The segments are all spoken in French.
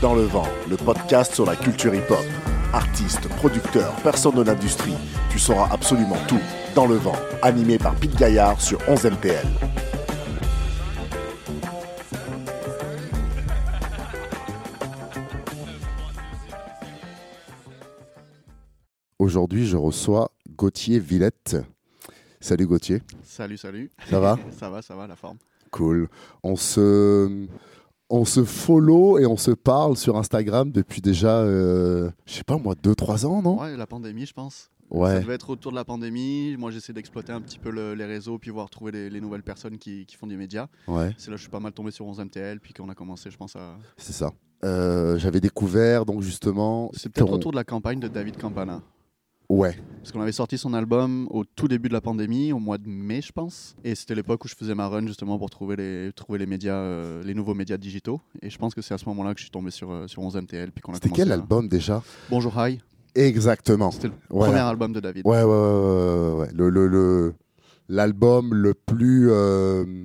Dans le vent, le podcast sur la culture hip-hop. Artistes, producteurs, personnes de l'industrie, tu sauras absolument tout. Dans le vent, animé par Pete Gaillard sur 11 MPL. Aujourd'hui, je reçois Gauthier Villette. Salut Gauthier, Salut, salut. ça va? Ça va, ça va, la forme. Cool. On se, on se follow et on se parle sur Instagram depuis déjà, euh, je sais pas moi, 2-3 ans, non? Ouais, la pandémie, je pense. Ouais. Ça devait être autour de la pandémie. Moi, j'essaie d'exploiter un petit peu le- les réseaux, puis voir trouver les, les nouvelles personnes qui, qui font du média. Ouais, C'est là que je suis pas mal tombé sur 11 MTL, puis qu'on a commencé, je pense, à. c'est ça. Euh, J'avais découvert donc justement. C'est peut-être autour de la campagne de David Campana. Ouais, Parce qu'on avait sorti son album au tout début de la pandémie, au mois de mai, je pense. Et c'était l'époque où je faisais ma run justement pour trouver les, trouver les médias, euh, les nouveaux médias digitaux. Et je pense que c'est à ce moment-là que je suis tombé sur, euh, sur 11 MTL. Puis qu'on a c'était commencé quel à- album déjà Bonjour High. Exactement. C'était le Voilà. premier album de David. Ouais, ouais, ouais, ouais, ouais, ouais. Le, le, le- l'album le plus euh,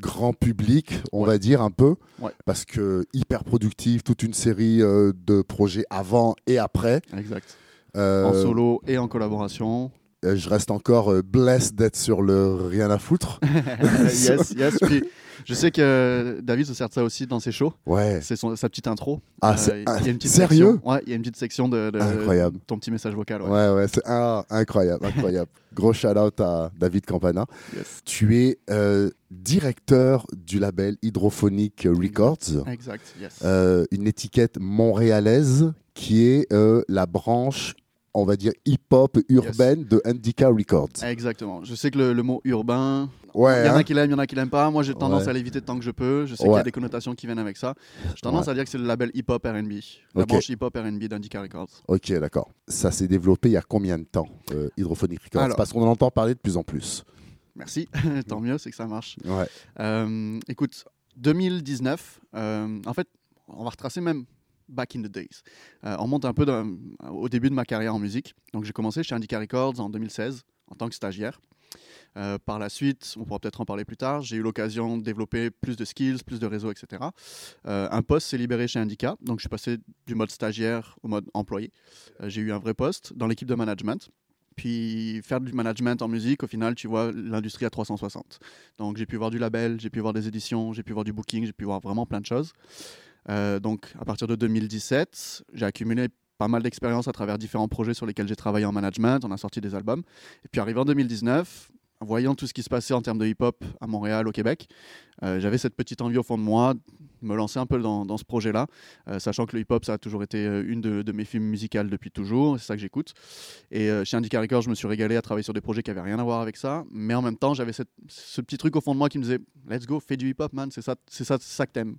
grand public, on Ouais. va dire un peu, Ouais. parce que hyper productif, toute une série de projets avant et après. Exact. Euh, En solo et en collaboration. euh, je reste encore euh, blessed d'être sur le rien à foutre. yes, yes. Puis, je sais que David se sert de ça aussi dans ses shows. Ouais. C'est sa petite intro. Ah, c'est sérieux section- Ouais, il y a une petite section de, de- Incroyable. ton petit message vocal. Ouais. Ouais, ouais, c'est ah, incroyable, incroyable. Gros shout out à David Campana. Yes. Tu es euh, directeur du label Hydrophonic Records. Exact. Yes. euh, une étiquette montréalaise qui est la branche, on va dire, hip-hop urbaine de Indica Records. Exactement. Je sais que le, le mot urbain, Ouais, il y en hein a qui l'aiment, il y en a qui l'aiment pas. Moi, j'ai tendance Ouais. à l'éviter tant que je peux. Je sais qu'il y a des connotations qui viennent avec ça. J'ai tendance à dire que c'est le label hip-hop R&B. La Ok. branche hip-hop R&B d'Indica Records. Ok, d'accord. Ça s'est développé il y a combien de temps, euh, Hydrophonic Records? Alors. Parce qu'on en entend parler de plus en plus. Merci. Tant mieux, c'est que ça marche. Ouais. Euh, écoute, 2019, euh, en fait, on va retracer même back in the days. Euh, on monte un peu dans- au début de ma carrière en musique. Donc j'ai commencé chez Indica Records en 2016 en tant que stagiaire. Euh, par la suite, on pourra peut-être en parler plus tard, j'ai eu l'occasion de développer plus de skills, plus de réseaux, etc. Euh, un poste s'est libéré chez Indica, donc je suis passé du mode stagiaire au mode employé. Euh, j'ai eu un vrai poste dans l'équipe de management. Puis faire du management en musique, au final, tu vois l'industrie à 360. Donc j'ai pu voir du label, j'ai pu voir des éditions, j'ai pu voir du booking, j'ai pu voir vraiment plein de choses. Euh, donc à partir de 2017, j'ai accumulé pas mal d'expérience à travers différents projets sur lesquels j'ai travaillé en management, on a sorti des albums. Et puis arrivé en 2019, en voyant tout ce qui se passait en termes de hip-hop à Montréal, au Québec, euh, j'avais cette petite envie au fond de moi me lancer un peu dans, dans ce projet-là, euh, sachant que le hip-hop, ça a toujours été euh, une de, de mes films musicales depuis toujours, c'est ça que j'écoute. Et euh, chez Indica Records, je me suis régalé à travailler sur des projets qui n'avaient rien à voir avec ça, mais en même temps, j'avais ce petit truc au fond de moi qui me disait Let's go, fais du hip-hop, man, c'est ça, c'est ça, ça que t'aimes.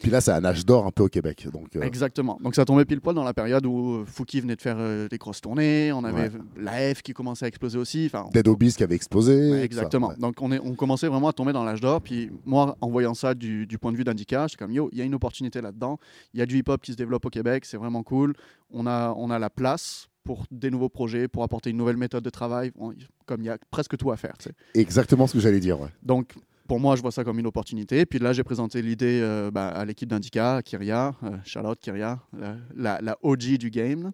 Puis là, c'est un âge d'or un peu au Québec. Donc, euh, Exactement. Donc ça tombait pile poil dans la période où Fouki venait de faire des grosses tournées, on avait Ouais. la F qui commençait à exploser aussi. Enfin, on- Dead Obies qui avait explosé. Ouais, tout ça, exactement. ouais. Donc on, est, on commençait vraiment à tomber dans l'âge d'or. Puis moi, en voyant ça du, du point de vue d'Indica, j'étais comme yo, il y a une opportunité là-dedans. Il y a du hip-hop qui se développe au Québec, c'est vraiment cool. On a, on a la place pour des nouveaux projets, pour apporter une nouvelle méthode de travail. On- comme il y a presque tout à faire. Exactement ce que j'allais dire. Ouais. Donc, pour moi, je vois ça comme une opportunité. Puis là, j'ai présenté l'idée euh, bah, à l'équipe d'Indica, Kyria, euh, Charlotte Kyria, la, la- OG du game,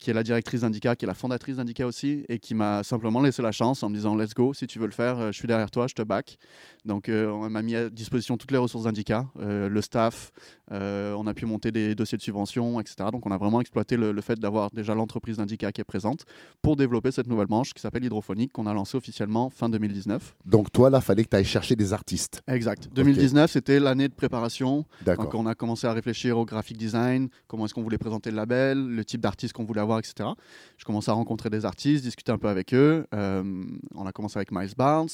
qui est la directrice d'Indica, qui est la fondatrice d'Indica aussi, et qui m'a simplement laissé la chance en me disant Let's go, si tu veux le faire, euh, je suis derrière toi, je te back. Donc, euh, on m'a mis à disposition toutes les ressources d'Indica, euh, le staff, euh, on a pu monter des dossiers de subvention, etc. Donc, on a vraiment exploité le, le fait d'avoir déjà l'entreprise d'Indica qui est présente pour développer cette nouvelle branche qui s'appelle Hydrophonique, qu'on a lancée officiellement fin 2019. Donc toi, là, fallait que tu ailles chercher des artistes. Exact. 2019, c'était l'année de préparation. Donc, on a commencé à réfléchir au graphic design, comment est-ce qu'on voulait présenter le label, le type d'artiste qu'on voulait avoir, etc. Je commençais à rencontrer des artistes, discuter un peu avec eux. Euh, on a commencé avec Miles Barnes,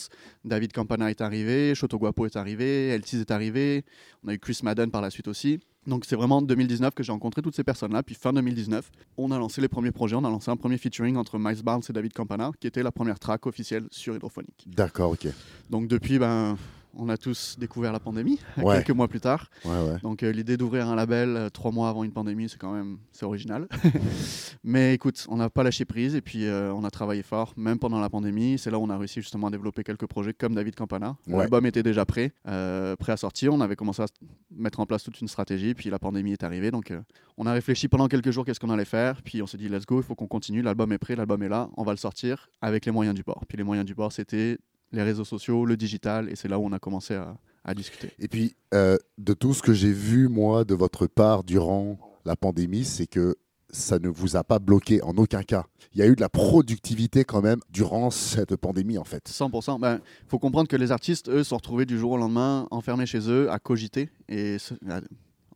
David Campana est arrivé, Choto Guapo est arrivé, Eltis est arrivé, on a eu Chris Madden par la suite aussi. Donc c'est vraiment en 2019 que j'ai rencontré toutes ces personnes-là. Puis fin 2019, on a lancé les premiers projets. On a lancé un premier featuring entre Miles Barnes et David Campana, qui était la première track officielle sur Hydrophonique. D'accord, ok. Donc depuis, ben, on a tous découvert la pandémie Ouais. quelques mois plus tard. Ouais, ouais. Donc euh, l'idée d'ouvrir un label euh, trois mois avant une pandémie, c'est quand même c'est original. Mais écoute, on n'a pas lâché prise et puis euh, on a travaillé fort, même pendant la pandémie. C'est là où on a réussi justement à développer quelques projets comme David Campana. L'album était déjà prêt, prêt à sortir. On avait commencé à mettre en place toute une stratégie, puis la pandémie est arrivée. Donc on a réfléchi pendant quelques jours qu'est-ce qu'on allait faire, puis on s'est dit let's go, il faut qu'on continue. L'album est prêt, l'album est là, on va le sortir avec les moyens du bord. Puis les moyens du bord, c'était les réseaux sociaux, le digital, et c'est là où on a commencé à, à discuter. Et puis, euh, de tout ce que j'ai vu, moi, de votre part durant la pandémie, c'est que ça ne vous a pas bloqué en aucun cas. Il y a eu de la productivité quand même durant cette pandémie, en fait. 100%. Il ben, faut comprendre que les artistes, eux, sont retrouvés du jour au lendemain enfermés chez eux à cogiter. Et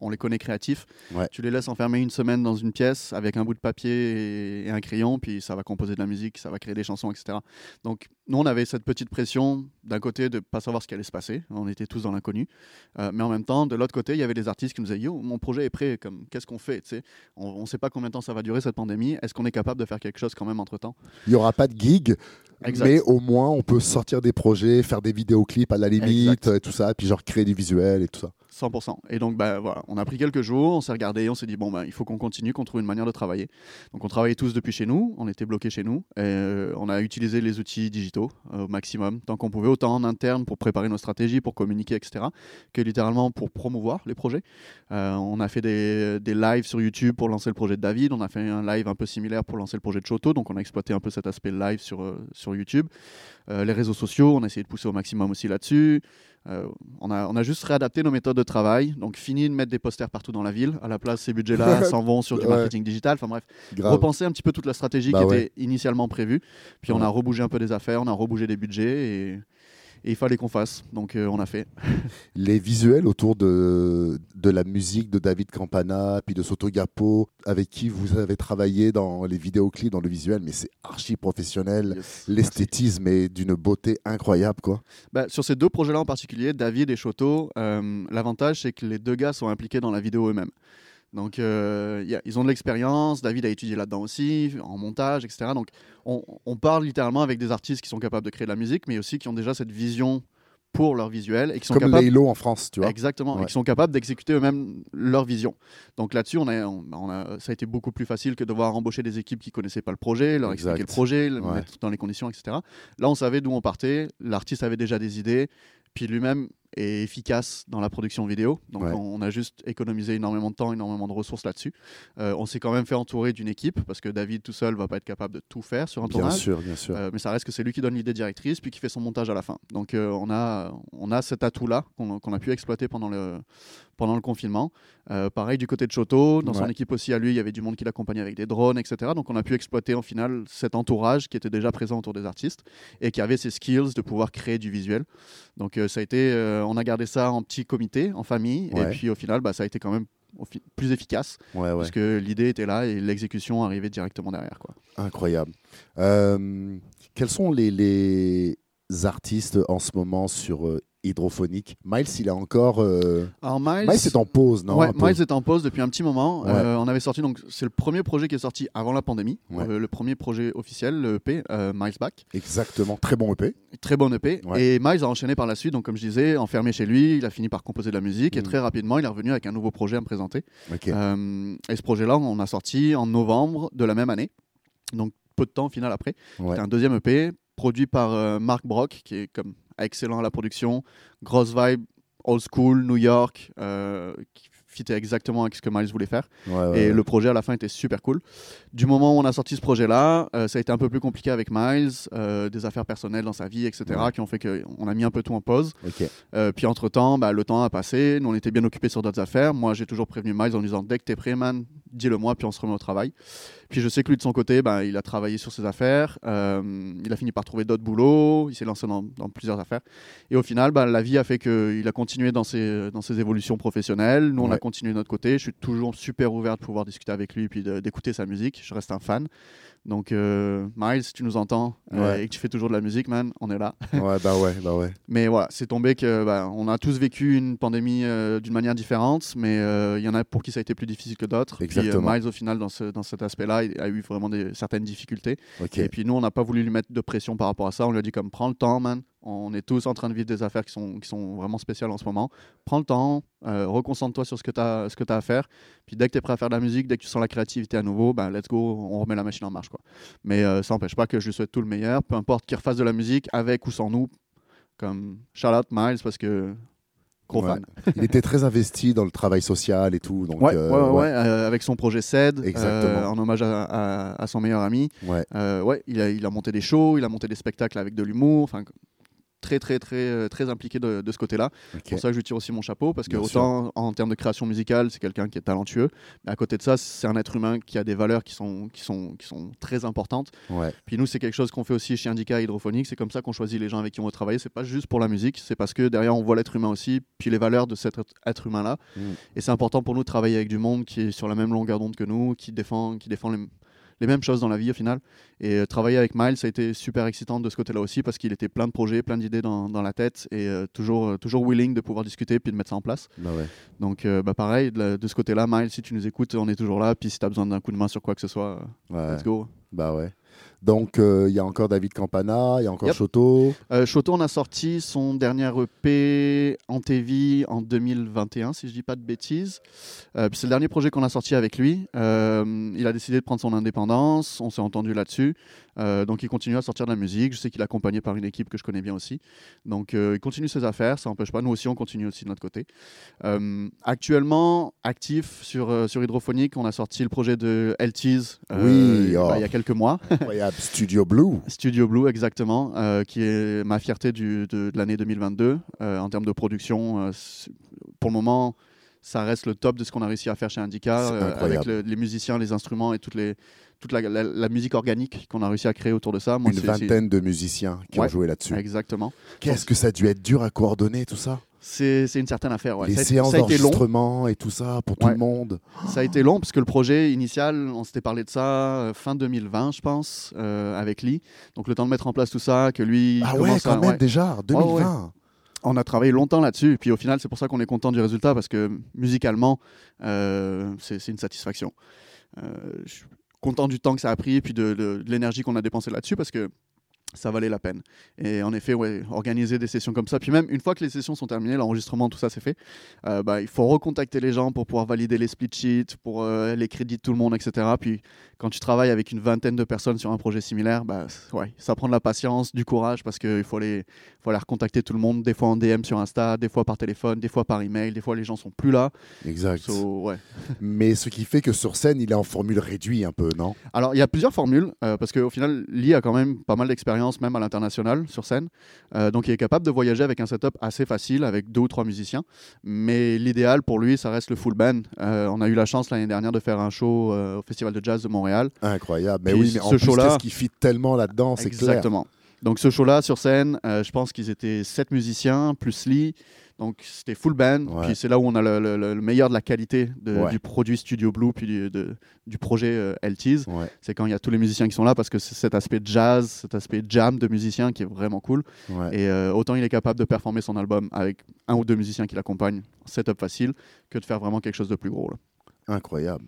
on les connaît créatifs. Ouais. Tu les laisses enfermer une semaine dans une pièce avec un bout de papier et, et un crayon, puis ça va composer de la musique, ça va créer des chansons, etc. Donc, nous, on avait cette petite pression d'un côté de ne pas savoir ce qui allait se passer. On était tous dans l'inconnu. Euh, mais en même temps, de l'autre côté, il y avait des artistes qui nous disaient Yo, mon projet est prêt. Comme, qu'est-ce qu'on fait On ne sait pas combien de temps ça va durer cette pandémie. Est-ce qu'on est capable de faire quelque chose quand même entre temps Il n'y aura pas de gig, Exact. mais au moins on peut sortir des projets, faire des vidéoclips à la limite, euh, tout ça, puis genre créer du visuel et tout ça. 100%. Et donc, bah, voilà, on a pris quelques jours, on s'est regardé, on s'est dit, bon, bah, il faut qu'on continue, qu'on trouve une manière de travailler. Donc, on travaillait tous depuis chez nous, on était bloqués chez nous, et euh, on a utilisé les outils digitaux euh, au maximum, tant qu'on pouvait, autant en interne pour préparer nos stratégies, pour communiquer, etc., que littéralement pour promouvoir les projets. Euh, on a fait des, des lives sur YouTube pour lancer le projet de David, on a fait un live un peu similaire pour lancer le projet de Choto, donc on a exploité un peu cet aspect live sur, sur YouTube. Les réseaux sociaux, on a essayé de pousser au maximum aussi là-dessus. Euh, on, a, on a juste réadapté nos méthodes de travail. Donc, fini de mettre des posters partout dans la ville. À la place, ces budgets-là s'en vont sur du Ouais. marketing digital. Enfin bref, Grave. repenser un petit peu toute la stratégie Bah qui ouais. était initialement prévue. Puis, on a rebougé un peu des affaires, on a rebougé des budgets et, et il fallait qu'on fasse. Donc, euh, on a fait. Les visuels autour de, de la musique de David Campana, puis de Soto Gapo, avec qui vous avez travaillé dans les vidéoclips, dans le visuel, mais c'est archi professionnel. Yes. L'esthétisme est d'une beauté incroyable, quoi. Bah, sur ces deux projets-là en particulier, David et Choto, euh, l'avantage c'est que les deux gars sont impliqués dans la vidéo eux-mêmes. Donc euh, y a- ils ont de l'expérience, David a étudié là-dedans aussi, en montage, etc. Donc on, on parle littéralement avec des artistes qui sont capables de créer de la musique, mais aussi qui ont déjà cette vision pour leur visuel et qui sont Comme capables... Laylo en France, tu vois. Exactement, Ouais. et qui sont capables d'exécuter eux-mêmes leur vision. Donc là-dessus, on a, on, on a, ça a été beaucoup plus facile que de devoir embaucher des équipes qui connaissaient pas le projet, leur Exact. expliquer le projet, le Ouais. mettre dans les conditions, etc. Là, on savait d'où on partait, l'artiste avait déjà des idées, puis lui-même est efficace dans la production vidéo. Donc Ouais. on, on a juste économisé énormément de temps, énormément de ressources là-dessus. Euh, on s'est quand même fait entourer d'une équipe, parce que David tout seul va pas être capable de tout faire sur un Bien tournage. sûr, bien sûr. Euh, mais ça reste que c'est lui qui donne l'idée directrice, puis qui fait son montage à la fin. Donc euh, on, a, on a cet atout-là qu'on qu'on a pu exploiter pendant le, pendant le confinement. Euh, pareil du côté de Choto, dans son équipe aussi à lui, il y avait du monde qui l'accompagnait avec des drones, etc. Donc on a pu exploiter en final cet entourage qui était déjà présent autour des artistes et qui avait ces skills de pouvoir créer du visuel. Donc euh, ça a été, euh, on a gardé ça en petit comité, en famille, et puis au final, bah, ça a été quand même plus efficace Ouais, parce que l'idée était là et l'exécution arrivait directement derrière. Quoi. Incroyable. Quels sont les, les artistes en ce moment sur Hydrophonique Miles, il est encore. euh, Alors Miles, Miles est en pause, non ouais, Miles est en pause depuis un petit moment. Ouais. Euh, on avait sorti donc c'est le premier projet qui est sorti avant la pandémie, Ouais. Euh, le premier projet officiel, le EP Miles Back, Exactement, très bon EP. très bon EP. Et Miles a enchaîné par la suite, donc comme je disais, enfermé chez lui, il a fini par composer de la musique et Mm. très rapidement il est revenu avec un nouveau projet à me présenter. Ok. Euh, et ce projet-là, on a sorti en novembre de la même année, donc peu de temps au final après. C'est un deuxième EP produit par euh, Mark Brock, qui est excellent à la production, grosse vibe, old school, New York, euh, fitait exactement avec ce que Miles voulait faire. Ouais, ouais, Et ouais. le projet à la fin était super cool. Du moment où on a sorti ce projet-là, euh, ça a été un peu plus compliqué avec Miles, euh, des affaires personnelles dans sa vie, etc., qui ont fait qu'on a mis un peu tout en pause. Euh, puis entre-temps, bah, le temps a passé, nous on était bien occupés sur d'autres affaires. Moi j'ai toujours prévenu Miles en lui disant dès que t'es prêt, man, dis-le moi, puis on se remet au travail. Puis je sais que lui de son côté, bah, il a travaillé sur ses affaires, il a fini par trouver d'autres boulots, il s'est lancé dans, dans plusieurs affaires. Et au final, bah, la vie a fait qu'il a continué dans ses, dans ses évolutions professionnelles. Nous on a Continué de notre côté. Je suis toujours super ouvert de pouvoir discuter avec lui puis de- d'écouter sa musique. Je reste un fan. Donc euh, Miles, si tu nous entends euh, et que tu fais toujours de la musique, man, on est là. Ouais, bah ouais, bah ouais. Mais voilà, c'est tombé que bah, on a tous vécu une pandémie euh, d'une manière différente, mais il y en a pour qui ça a été plus difficile que d'autres. Puis Exactement. euh, Miles, au final, dans, ce, dans cet aspect-là, il a eu vraiment des, certaines difficultés. Ok. Et puis nous, on n'a pas voulu lui mettre de pression par rapport à ça. On lui a dit comme prends le temps, man. On est tous en train de vivre des affaires qui sont, qui sont vraiment spéciales en ce moment. Prends le temps, euh, reconcentre-toi sur ce que tu as, ce que as à faire. Puis dès que tu es prêt à faire de la musique, dès que tu sens la créativité à nouveau, ben, let's go, on remet la machine en marche. Quoi. Mais euh, ça n'empêche pas que je lui souhaite tout le meilleur, peu importe qu'il refasse de la musique, avec ou sans nous. Comme out Miles, parce que gros Ouais. fan. Il était très investi dans le travail social et tout. Donc, Ouais, euh, ouais, euh, avec son projet CED, euh, en hommage à, à- à son meilleur ami. ouais. Ouais, il a, il a monté des shows, il a monté des spectacles avec de l'humour, enfin très très très euh, très impliqué de, de ce côté-là. C'est pour ça que je lui tire aussi mon chapeau parce que Bien sûr. autant en termes de création musicale, c'est quelqu'un qui est talentueux, mais à côté de ça, c'est un être humain qui a des valeurs qui sont qui sont qui sont très importantes. Ouais. Puis nous, c'est quelque chose qu'on fait aussi chez Indica Hydrophonique. C'est comme ça qu'on choisit les gens avec qui on veut travailler. C'est pas juste pour la musique, c'est parce que derrière on voit l'être humain aussi, puis les valeurs de cet être- être humain-là. Mm. Et c'est important pour nous de travailler avec du monde qui est sur la même longueur d'onde que nous, qui défend, qui défend les, les mêmes choses dans la vie au final. Et euh, travailler avec Miles, ça a été super excitant de ce côté-là aussi parce qu'il était plein de projets, plein d'idées dans, dans la tête et euh, toujours, euh, toujours willing de pouvoir discuter puis de mettre ça en place. Bah ouais. Donc bah, pareil, de, ce côté-là, Miles, si tu nous écoutes, on est toujours là. Puis si tu as besoin d'un coup de main sur quoi que ce soit, Ouais. let's go. Bah ouais. Donc, euh, il y a encore David Campana, il y a encore Yep. Choto. Euh, Choto, on a sorti son dernier EP en TV en 2021, si je dis pas de bêtises. Euh, c'est le dernier projet qu'on a sorti avec lui. Euh, il a décidé de prendre son indépendance, on s'est entendu là-dessus. Euh, donc il continue à sortir de la musique. Je sais qu'il est accompagné par une équipe que je connais bien aussi. Donc euh, il continue ses affaires, ça n'empêche pas. Nous aussi, on continue aussi de notre côté. Euh, actuellement, actif sur, euh, sur Hydrophonique, on a sorti le projet de LTs Oui, oh. bah, il y a quelques mois. Incroyable. Studio Blue. Studio Blue, exactement, euh, qui est ma fierté du- de, de l'année 2022 euh, en termes de production. euh, pour le moment, ça reste le top de ce qu'on a réussi à faire chez Indica, avec le- les musiciens, les instruments et toutes les, toute la, la- la musique organique qu'on a réussi à créer autour de ça. Moi, Une vingtaine de musiciens qui ont joué là-dessus. Exactement. Qu'est-ce que ça a dû être dur à coordonner tout ça? C'est une certaine affaire. ouais. Les Ça séances d'enregistrement et tout ça pour tout le monde. Ça a été long parce que le projet initial, on s'était parlé de ça euh, fin 2020, je pense, euh, avec Lee. Donc le temps de mettre en place tout ça, que lui Ah ouais, quand à- même déjà, 2020. On a travaillé longtemps là-dessus, puis au final, c'est pour ça qu'on est content du résultat, parce que musicalement, euh, c'est une satisfaction. Euh, je suis content du temps que ça a pris, et puis de, de- de l'énergie qu'on a dépensé là-dessus, parce que ça valait la peine. Et en effet, ouais, organiser des sessions comme ça, puis même une fois que les sessions sont terminées, l'enregistrement, tout ça c'est fait, euh, bah, il faut recontacter les gens pour pouvoir valider les split sheets, pour euh, les crédits de tout le monde, etc. Puis quand tu travailles avec une vingtaine de personnes sur un projet similaire, bah, ouais, ça prend de la patience, du courage, parce qu'il faut aller, faut aller recontacter tout le monde, des fois en DM sur Insta, des fois par téléphone, des fois par email, des fois les gens sont plus là. Exact. So, ouais. Mais ce qui fait que sur scène, il est en formule réduite un peu, non? Alors, il y a plusieurs formules, euh, parce qu'au final, Lee a quand même pas mal d'expérience, même à l'international, sur scène. Euh, donc, il est capable de voyager avec un setup assez facile, avec deux ou trois musiciens. Mais l'idéal pour lui, ça reste le full band. Euh, on a eu la chance l'année dernière de faire un show euh, au Festival de Jazz de Montréal. Incroyable. Mais Puis oui, mais en ce show-là- qu'est-ce qui fit tellement là-dedans, c'est clair. Exactement. Donc, ce show-là, sur scène, je pense qu'ils étaient sept musiciens, plus Lee. Donc, c'était full band. Ouais. Puis, c'est là où on a le, le- le meilleur de la qualité de- Ouais. du produit Studio Blue, puis du, de- du projet euh, LTs. Ouais, c'est quand il y a tous les musiciens qui sont là parce que c'est cet aspect jazz, cet aspect jam de musiciens qui est vraiment cool. Et euh, autant il est capable de performer son album avec un ou deux musiciens qui l'accompagnent, setup facile, que de faire vraiment quelque chose de plus gros. là. Incroyable.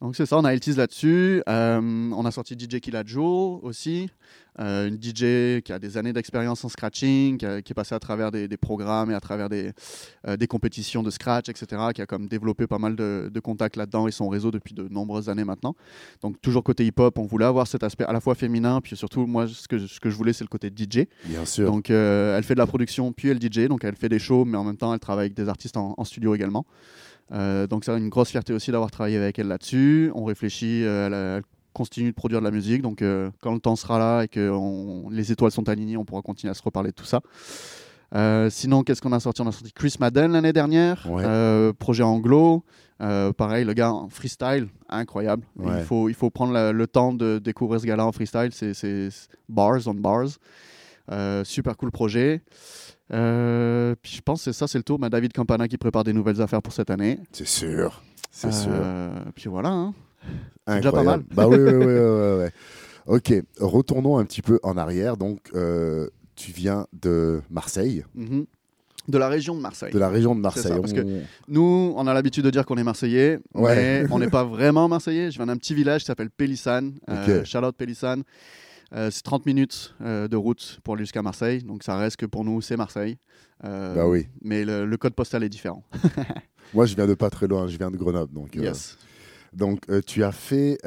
Donc c'est ça, on a LTs là-dessus. Euh, on a sorti DJ Killajo aussi, euh, une DJ qui a des années d'expérience en scratching, qui, a- qui est passée à travers des, des programmes et à travers des, euh, des compétitions de scratch, etc., qui a comme développé pas mal de, de contacts là-dedans et son réseau depuis de nombreuses années maintenant. Donc toujours côté hip-hop, on voulait avoir cet aspect à la fois féminin, puis surtout moi ce que, je- ce que je voulais c'est le côté DJ. Bien sûr. Donc elle fait de la production puis elle DJ, donc elle fait des shows, mais en même temps elle travaille avec des artistes en, en studio également. Euh, donc c'est une grosse fierté aussi d'avoir travaillé avec elle là-dessus. On réfléchit, euh, elle, elle continue de produire de la musique, donc euh, quand le temps sera là et que on- les étoiles sont alignées, on pourra continuer à se reparler de tout ça. Sinon, qu'est-ce qu'on a sorti? On a sorti Chris Madden l'année dernière, Ouais. projet anglo. Pareil, le gars en freestyle, incroyable. Ouais. Il, faut, il faut prendre la- le temps de découvrir ce gars-là en freestyle. C'est bars on bars. Super cool projet. Euh, puis je pense que c'est ça, c'est le tour. Mais David Campana qui prépare des nouvelles affaires pour cette année. C'est sûr. C'est sûr. Euh, Puis voilà. hein. c'est déjà pas Incroyable. Bah oui, oui, oui, oui. Ok, retournons un petit peu en arrière. Donc, euh, tu viens de Marseille. Mhm. De la région de Marseille. De la région de Marseille. ça, parce que- Nous, on a l'habitude de dire qu'on est Marseillais, Ouais. mais on n'est pas vraiment Marseillais. Je viens d'un petit village qui s'appelle Pélissane. Euh. Charlotte Pélissane. Euh, c'est 30 minutes euh, de route pour aller jusqu'à Marseille. Donc ça reste que pour nous, c'est Marseille. Euh, Bah oui. Mais le, le code postal est différent. Moi, je viens de pas très loin, je viens de Grenoble. Donc, Yes. donc tu as fait.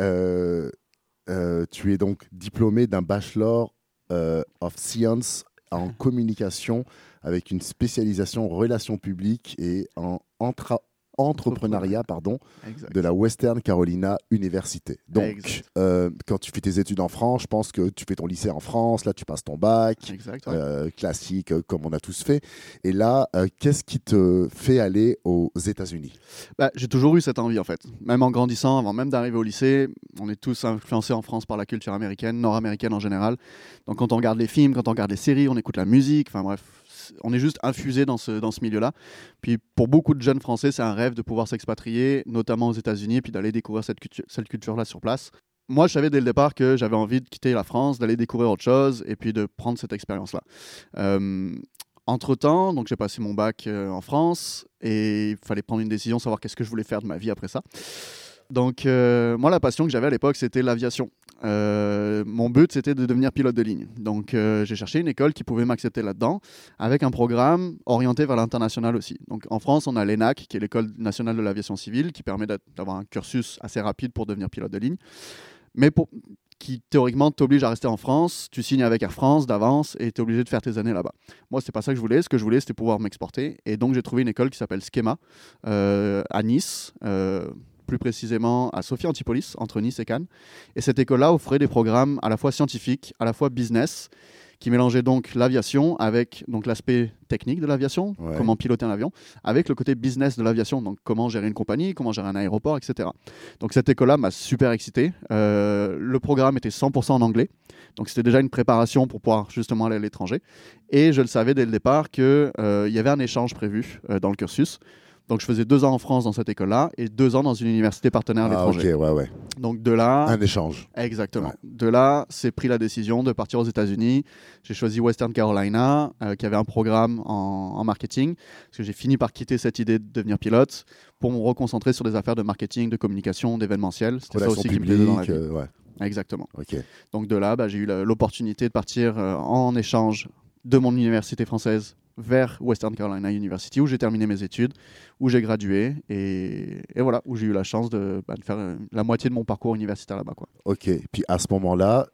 tu es donc diplômé d'un Bachelor of Science en communication avec une spécialisation en relations publiques et en entrepreneuriat pardon, Exact. de la Western Carolina Université. Donc, euh, quand tu fais tes études en France, je pense que tu fais ton lycée en France, là tu passes ton bac, Exact. ouais. euh, classique euh, comme on a tous fait. Et là, euh, qu'est-ce qui te fait aller aux États-Unis? Bah, j'ai toujours eu cette envie en fait. Même en grandissant, avant même d'arriver au lycée, on est tous influencés en France par la culture américaine, nord-américaine en général. Donc quand on regarde les films, quand on regarde les séries, on écoute la musique, enfin bref, on est juste infusé dans ce, dans ce milieu-là. Puis pour beaucoup de jeunes Français, c'est un rêve de pouvoir s'expatrier, notamment aux États-Unis, puis d'aller découvrir cette, cultu- cette culture-là sur place. Moi, je savais dès le départ que j'avais envie de quitter la France, d'aller découvrir autre chose, et puis de prendre cette expérience-là. Euh, entre-temps, donc j'ai passé mon bac euh, en France et il fallait prendre une décision, savoir qu'est-ce que je voulais faire de ma vie après ça. Donc euh, moi, la passion que j'avais à l'époque, c'était l'aviation. Euh, mon but, c'était de devenir pilote de ligne. Donc euh, j'ai cherché une école qui pouvait m'accepter là-dedans, avec un programme orienté vers l'international aussi. Donc en France, on a l'ENAC, qui est l'école nationale de l'aviation civile, qui permet d'avoir un cursus assez rapide pour devenir pilote de ligne. Mais qui théoriquement t'oblige à rester en France, tu signes avec Air France d'avance et tu es obligé de faire tes années là-bas. Moi, c'est pas ça que je voulais. Ce que je voulais, c'était pouvoir m'exporter. Et donc, j'ai trouvé une école qui s'appelle Schema à Nice, plus précisément à Sophie Antipolis, entre Nice et Cannes. Et cette école-là offrait des programmes à la fois scientifiques, à la fois business, qui mélangeaient donc l'aviation avec donc l'aspect technique de l'aviation, Ouais. comment piloter un avion, avec le côté business de l'aviation, donc comment gérer une compagnie, comment gérer un aéroport, etc. Donc cette école-là m'a super excité. Euh, le programme était 100% en anglais, donc c'était déjà une préparation pour pouvoir justement aller à l'étranger. Et je le savais dès le départ qu'il il y avait un échange prévu euh, dans le cursus. Donc je faisais deux ans en France dans cette école-là et deux ans dans une université partenaire à Ah, l'étranger. ok, ouais, ouais. Donc de là, Un échange. Exactement. Ouais. De là, c'est pris la décision de partir aux États-Unis. J'ai choisi Western Carolina, euh, qui avait un programme en, en marketing, parce que j'ai fini par quitter cette idée de devenir pilote pour me reconcentrer sur des affaires de marketing, de communication, d'événementiel. C'était ça aussi qui me plaisait dans la publiques. vie. euh, ouais, Exactement. ok. Donc de là, bah, j'ai eu l'opportunité de partir euh, en échange de mon université française vers Western Carolina University, où j'ai terminé mes études, où j'ai gradué, et, et voilà, où j'ai eu la chance de, bah, de faire euh, la moitié de mon parcours universitaire là-bas. quoi. Ok. Puis à ce moment-là,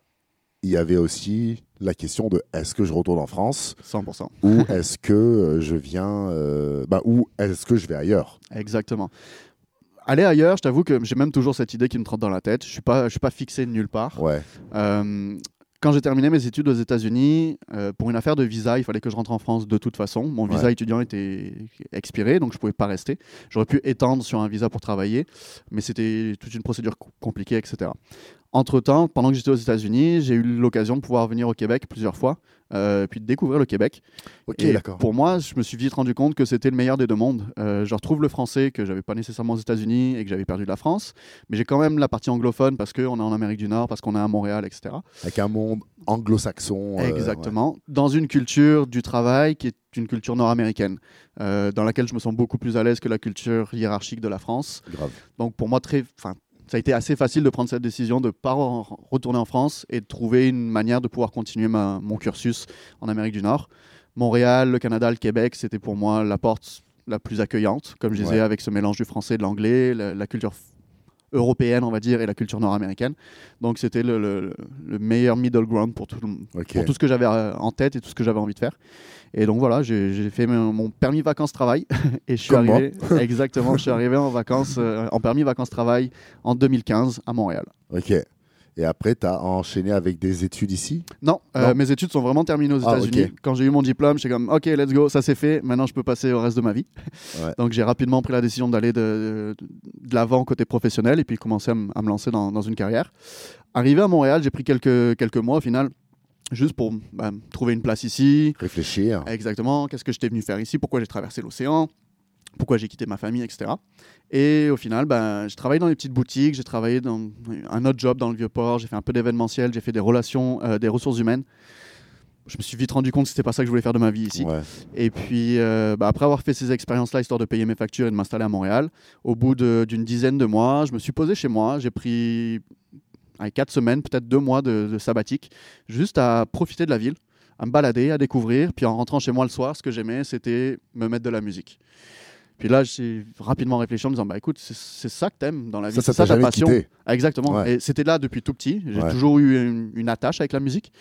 il y avait aussi la question de est-ce que je retourne en France 100%. ou est-ce que euh, je viens euh, bah, ou est-ce que je vais ailleurs? Exactement. Aller ailleurs, je t'avoue que j'ai même toujours cette idée qui me trotte dans la tête. Je suis pas, je suis pas fixé de nulle part. Ouais. Euh, quand j'ai terminé mes études aux États-Unis, euh, pour une affaire de visa, il fallait que je rentre en France de toute façon. Mon visa Ouais. étudiant était expiré, donc je pouvais pas rester. J'aurais pu étendre sur un visa pour travailler, mais c'était toute une procédure co- compliquée, etc. Entre-temps, pendant que j'étais aux États-Unis, j'ai eu l'occasion de pouvoir venir au Québec plusieurs fois, euh, puis de découvrir le Québec. Ok, Et. Pour moi, je me suis vite rendu compte que c'était le meilleur des deux mondes. Euh, je retrouve le français que j'avais pas nécessairement aux États-Unis et que j'avais perdu de la France, mais j'ai quand même la partie anglophone parce qu'on est en Amérique du Nord, parce qu'on est à Montréal, etc. Avec un monde anglo-saxon. euh, Exactement. Dans une culture du travail qui est une culture nord-américaine, dans laquelle je me sens beaucoup plus à l'aise que la culture hiérarchique de la France. grave. Donc pour moi, très, ça a été assez facile de prendre cette décision de ne pas re- retourner en France et de trouver une manière de pouvoir continuer ma- mon cursus en Amérique du Nord. Montréal, le Canada, le Québec, c'était pour moi la porte la plus accueillante, comme je disais, Ouais. avec ce mélange du français et de l'anglais, la, la culture européenne, on va dire, et la culture nord-américaine. Donc c'était le, le- le meilleur middle ground pour tout, pour tout ce que j'avais euh, en tête et tout ce que j'avais envie de faire. Et donc voilà, j'ai fait mon, permis vacances-travail et je suis arrivé exactement, je suis arrivé en vacances euh, en permis vacances-travail en 2015 à Montréal. Ok. Et après, tu as enchaîné avec des études ici? Non, euh, Non. mes études sont vraiment terminées aux Ah, États-Unis. Quand j'ai eu mon diplôme, j'étais comme OK, let's go, ça c'est fait. Maintenant, je peux passer au reste de ma vie. Ouais. Donc j'ai rapidement pris la décision d'aller de, de, de l'avant côté professionnel et puis commencer à, me lancer dans, dans une carrière. Arrivé à Montréal, j'ai pris quelques quelques mois au final. Juste pour bah, trouver une place ici, Réfléchir. Exactement. Qu'est-ce que j'étais venu faire ici? Pourquoi j'ai traversé l'océan? Pourquoi j'ai quitté ma famille, etc. Et au final, ben, j'ai travaillé dans les petites boutiques, j'ai travaillé dans un autre job dans le Vieux-Port, j'ai fait un peu d'événementiel, j'ai fait des relations, euh, des ressources humaines. je me suis vite rendu compte que c'était pas ça que je voulais faire de ma vie ici. Ouais. Et puis, euh, bah, après avoir fait ces expériences-là, histoire de payer mes factures et de m'installer à Montréal, au bout d'une dizaine de mois, je me suis posé chez moi. J'ai pris allez, quatre semaines, peut-être deux mois de, de sabbatique, juste à profiter de la ville, à me balader, à découvrir. Puis en rentrant chez moi le soir, ce que j'aimais, c'était me mettre de la musique. Puis là, j'ai rapidement réfléchi en me disant, bah écoute, c'est ça que t'aimes dans la vie, c'est ça ta passion. quitté. Exactement. Ouais. Et c'était là depuis tout petit. J'ai Ouais. toujours eu une, une attache avec la musique.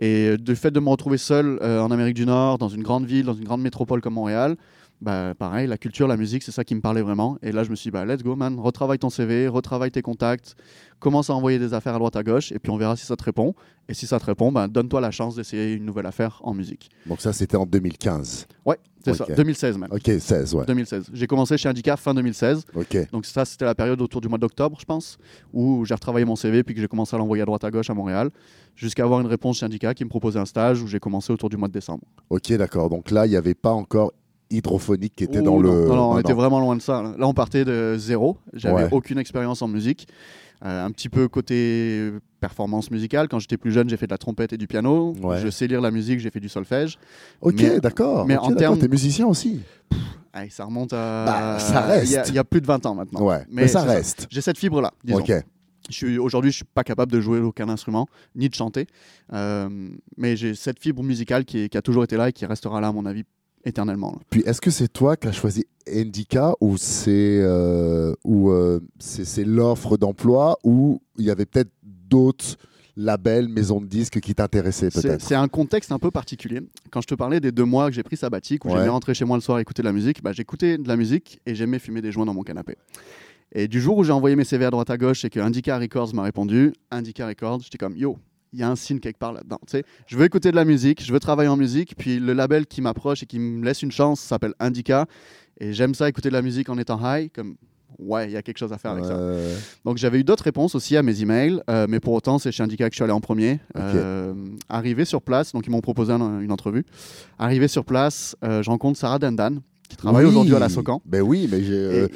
Et euh, du fait de me retrouver seul euh, en Amérique du Nord, dans une grande ville, dans une grande métropole comme Montréal, bah, pareil, la culture, la musique, c'est ça qui me parlait vraiment. Et là, je me suis dit, bah, let's go, man, retravaille ton CV, retravaille tes contacts, commence à envoyer des affaires à droite à gauche, et puis on verra si ça te répond. Et si ça te répond, bah, donne-toi la chance d'essayer une nouvelle affaire en musique. Donc ça, c'était en 2015. Ouais, c'est Ok. ça, 2016 même. Ok, 16, ouais. 2016. J'ai commencé chez Indica fin 2016. Ok. Donc ça, c'était la période autour du mois d'octobre, je pense, où j'ai retravaillé mon CV puis que j'ai commencé à l'envoyer à droite à gauche à Montréal, jusqu'à avoir une réponse syndicat qui me proposait un stage où j'ai commencé autour du mois de décembre. Ok, d'accord. Donc là, il n'y avait pas encore hydrophonique qui était Ouh, dans non, le. Non, non, on Ah, était vraiment loin de ça. Là, on partait de zéro. J'avais Ouais. aucune expérience en musique. Euh, un petit peu côté performance musicale. Quand j'étais plus jeune, j'ai fait de la trompette et du piano. Ouais. Je sais lire la musique, j'ai fait du solfège. Ok, d'accord. mais en termes- T'es musicien aussi. Allez, ça remonte à. Bah, ça reste. Il y a- il y, a plus de 20 ans maintenant. Ouais, mais, ça reste. J'ai cette fibre-là. Ok. Je suis aujourd'hui, je suis pas capable de jouer aucun instrument ni de chanter, Euh, mais j'ai cette fibre musicale qui, est- qui a toujours été là et qui restera là à mon avis éternellement. là. Puis est-ce que c'est toi qui as choisi Indica ou c'est euh, ou euh, c'est l'offre d'emploi ou il y avait peut-être d'autres labels, maisons de disques qui t'intéressaient peut-être? c'est un contexte un peu particulier. Quand je te parlais des deux mois que j'ai pris sabbatique, où Ouais. j'aimais rentrer chez moi le soir et écouter de la musique, bah, j'écoutais de la musique et j'aimais fumer des joints dans mon canapé. Et du jour où j'ai envoyé mes CV à droite à gauche et que Indica Records m'a répondu, Indica Records, j'étais comme yo, il y a un signe quelque part là-dedans. Je veux écouter de la musique, je veux travailler en musique, puis le label qui m'approche et qui me laisse une chance s'appelle Indica. Et j'aime ça écouter de la musique en étant high, comme ouais, il y a quelque chose à faire avec ça. Donc j'avais eu d'autres réponses aussi à mes emails, euh, mais pour autant c'est chez Indica que je suis allé en premier. Ok. Euh, arrivé sur place, donc ils m'ont proposé un- une entrevue. Arrivé sur place, euh, je rencontre Sarah Dandan qui travaille oui. aujourd'hui à la Socan. Ben oui, mais j'ai. euh, Et-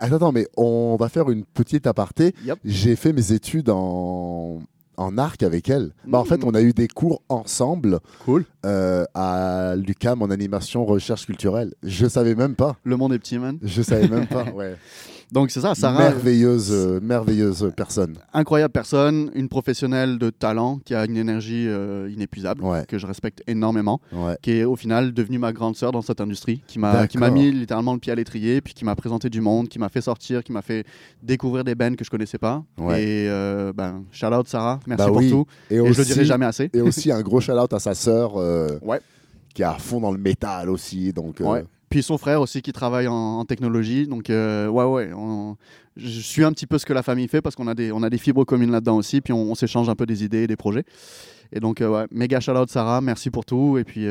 Attends, attends, mais on va faire une petite aparté. Yep. J'ai fait mes études en en arc avec elle. Bah, en fait, on a eu des cours ensemble Cool. euh, à l'UCAM en animation recherche culturelle. Je savais même pas. Le monde est petit, man. Je savais même pas. Ouais. Donc c'est ça, Sarah, merveilleuse, euh, merveilleuse personne. incroyable personne, une professionnelle de talent qui a une énergie euh, inépuisable, Ouais. que je respecte énormément, Ouais. qui est au final devenue ma grande sœur dans cette industrie, qui m'a qui m'a D'accord. mis littéralement le pied à l'étrier, puis qui m'a présenté du monde, qui m'a fait sortir, qui m'a fait découvrir des bands que je connaissais pas. Ouais. Et euh, ben, shout out Sarah, merci Bah pour oui. tout. Et, Et aussi, je le dirai jamais assez. et aussi un gros shout-out à sa sœur euh, Ouais. qui est à fond dans le métal aussi. Donc, euh, Ouais. Puis son frère aussi qui travaille en, en technologie. Donc, euh, ouais, ouais. on- je suis un petit peu ce que la famille fait parce qu'on a des, on a des fibres communes là-dedans aussi. Puis on, on s'échange un peu des idées et des projets. Et donc, ouais, méga shout out Sarah, merci pour tout. Et puis,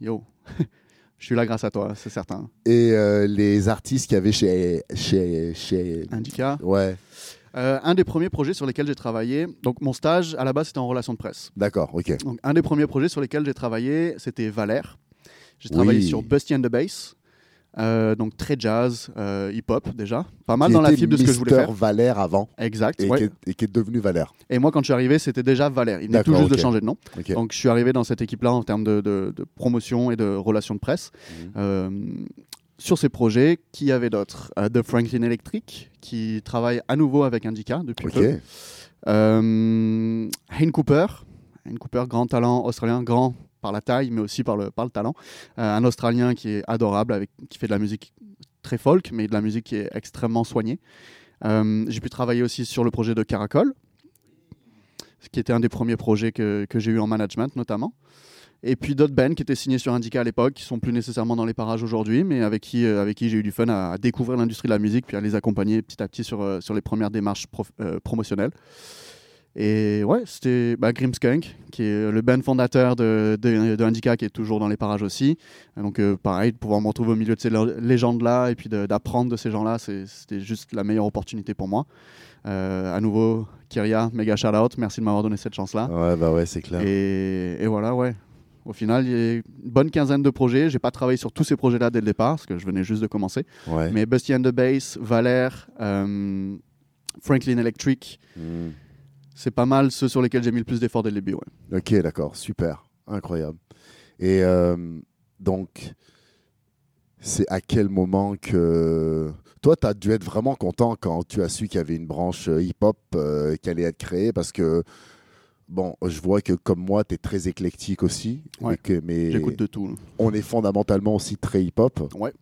yo, je suis là grâce à toi, c'est certain. Et les artistes qu'il y avait chez. chez, chez... Indica. Ouais, Euh, un des premiers projets sur lesquels j'ai travaillé, donc mon stage à la base c'était en relation de presse. d'accord, ok. Donc, un des premiers projets sur lesquels j'ai travaillé, c'était Valère. J'ai travaillé sur Busty and the Bass. Euh, donc très jazz, euh, hip-hop déjà. Pas mal Qui dans la fibre de ce que je voulais faire. Valère avant Exact. et, ouais. qui est, et qui est devenu Valère. Et moi, quand je suis arrivé, c'était déjà Valère. Il venait tout juste de changer de nom. Donc, je suis arrivé dans cette équipe-là en termes de, de- de promotion et de relations de presse. Euh, sur ces projets, qui y avait d'autres Euh, The Franklin Electric, qui travaille à nouveau avec Indica depuis Ok. peu. Euh, Hayne Cooper. Hayne Cooper, grand talent australien, grand par la taille, mais aussi par le, par le talent. Euh, un Australien qui est adorable, avec, qui fait de la musique très folk, mais de la musique qui est extrêmement soignée. J'ai pu travailler aussi sur le projet de Caracol, ce qui était un des premiers projets que, que j'ai eu en management notamment. Et puis d'autres bands qui étaient signés sur Indica à l'époque, qui sont plus nécessairement dans les parages aujourd'hui, mais avec qui, euh, avec qui j'ai eu du fun à, à découvrir l'industrie de la musique, puis à les accompagner petit à petit sur, euh, sur les premières démarches prof- euh, promotionnelles. Et ouais, c'était bah, Grimskunk, qui est le band fondateur de, de, de Indica, qui est toujours dans les parages aussi. Et donc pareil, de pouvoir me retrouver au milieu de ces lé- légendes-là et puis d'apprendre de, ces gens-là, c'était juste la meilleure opportunité pour moi. À nouveau, Kyria, méga shout-out, merci de m'avoir donné cette chance-là. Ouais, bah ouais, c'est clair. Et, et voilà, ouais. Au final, il y a une bonne quinzaine de projets. J'ai pas travaillé sur tous ces projets-là dès le départ, parce que je venais juste de commencer. Ouais. Mais Busty and the Bass, Valère, euh, Franklin Electric, Mm. c'est pas mal ceux sur lesquels j'ai mis le plus d'efforts dès le début. Ouais. Ok, d'accord, super. Incroyable. Et euh, donc, c'est à quel moment que. Toi, tu as dû être vraiment content quand tu as su qu'il y avait une branche euh, hip-hop euh, qui allait être créée? Parce que, bon, je vois que comme moi, tu es très éclectique aussi. Ouais. et que- mais J'écoute de tout. on est fondamentalement aussi très hip-hop. Ouais.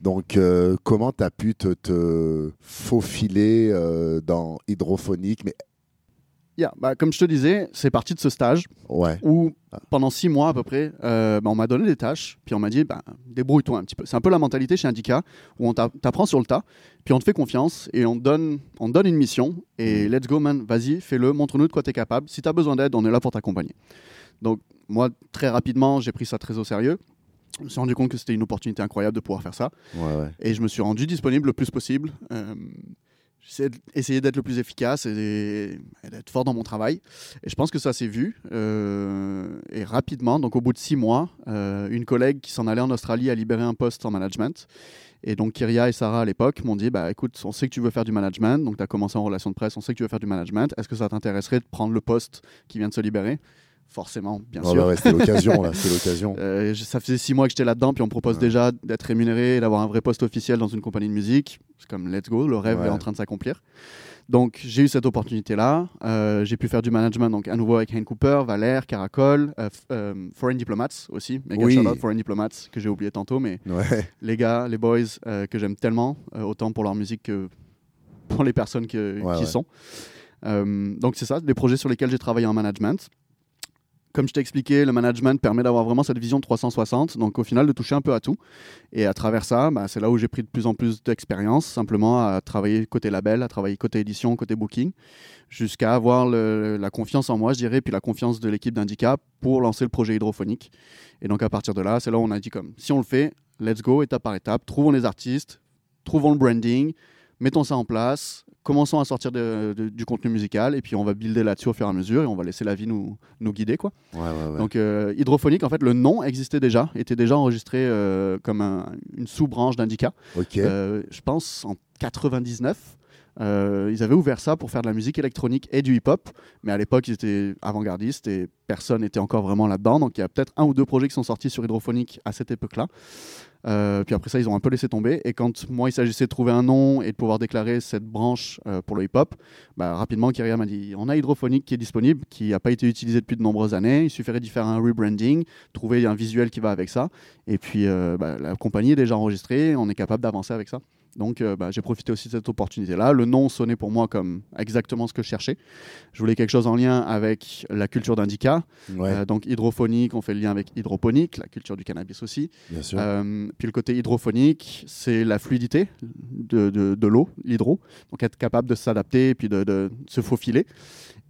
Donc, euh, comment tu as pu te, te faufiler euh, dans hydrophonique? Mais, Yeah, bah, comme je te disais, c'est parti de ce stage Ouais, où pendant six mois à peu près, euh, bah, on m'a donné des tâches, puis on m'a dit bah, débrouille-toi un petit peu. C'est un peu la mentalité chez Indica où on t'a- t'apprend sur le tas, puis on te fait confiance et on te donne, on te donne une mission et let's go man, vas-y, fais-le, montre-nous de quoi tu es capable. Si tu as besoin d'aide, on est là pour t'accompagner. Donc moi, très rapidement, j'ai pris ça très au sérieux. Je me suis rendu compte que c'était une opportunité incroyable de pouvoir faire ça. ouais, ouais. Et je me suis rendu disponible le plus possible. Euh, J'ai essayé d'être le plus efficace et, d'être fort dans mon travail. Et je pense que ça s'est vu. Euh, et rapidement, donc au bout de six mois, euh, une collègue qui s'en allait en Australie a libéré un poste en management. Et donc Kyria et Sarah à l'époque m'ont dit bah écoute, on sait que tu veux faire du management, donc tu as commencé en relation de presse, on sait que tu veux faire du management. Est-ce que ça t'intéresserait de prendre le poste qui vient de se libérer? Forcément, bien sûr. ouais, ouais, c'était l'occasion, là, c'était l'occasion. Euh, ça faisait six mois que j'étais là-dedans, puis on me propose Ouais. déjà d'être rémunéré et d'avoir un vrai poste officiel dans une compagnie de musique. C'est comme let's go, le rêve Ouais. est en train de s'accomplir. Donc j'ai eu cette opportunité-là. Euh, j'ai pu faire du management, donc à nouveau avec Hank Cooper, Valère, Caracol, euh, Foreign Diplomats aussi. Mega Oui. shout-out Foreign Diplomats, que j'ai oublié tantôt, mais les gars, les boys, que j'aime tellement, autant pour leur musique que pour les personnes que- qui sont. Donc c'est ça, des projets sur lesquels j'ai travaillé en management. Comme je t'ai expliqué, le management permet d'avoir vraiment cette vision de 360, donc au final de toucher un peu à tout. Et à travers ça, bah, c'est là où j'ai pris de plus en plus d'expérience, simplement à travailler côté label, à travailler côté édition, côté booking, jusqu'à avoir la confiance en moi, je dirais, puis la confiance de l'équipe d'Handicap pour lancer le projet hydrophonique. Et donc à partir de là, c'est là où on a dit comme, si on le fait, let's go, étape par étape, trouvons les artistes, trouvons le branding, mettons ça en place, commençons à sortir de- de- du contenu musical, et puis on va builder là-dessus au fur et à mesure, et on va laisser la vie nous, nous guider, quoi. ouais, ouais. ouais. Donc euh, hydrophonique, en fait, le nom existait déjà, était déjà enregistré euh, comme un- une sous-branche d'Indica. Euh, je pense en 99. Euh, ils avaient ouvert ça pour faire de la musique électronique et du hip-hop, mais à l'époque ils étaient avant-gardistes et personne n'était encore vraiment là-dedans. Donc il y a peut-être un ou deux projets qui sont sortis sur hydrophonique à cette époque-là. Euh, puis après ça, ils ont un peu laissé tomber. Et quand moi, il s'agissait de trouver un nom et de pouvoir déclarer cette branche euh, pour le hip-hop, bah, rapidement, Kyria m'a dit on a hydrophonique qui est disponible, qui n'a pas été utilisé depuis de nombreuses années. Il suffirait d'y faire un rebranding, trouver un visuel qui va avec ça. Et puis bah, la compagnie est déjà enregistrée, on est capable d'avancer avec ça. Donc euh, bah, j'ai profité aussi de cette opportunité-là. Le nom sonnait pour moi comme exactement ce que je cherchais. Je voulais quelque chose en lien avec la culture d'Indica. ouais, Euh, donc hydrophonique, on fait le lien avec hydroponique, la culture du cannabis aussi. bien sûr. Euh, puis le côté hydrophonique, c'est la fluidité de, de- de l'eau, l'hydro. Donc être capable de s'adapter et puis de, de se faufiler.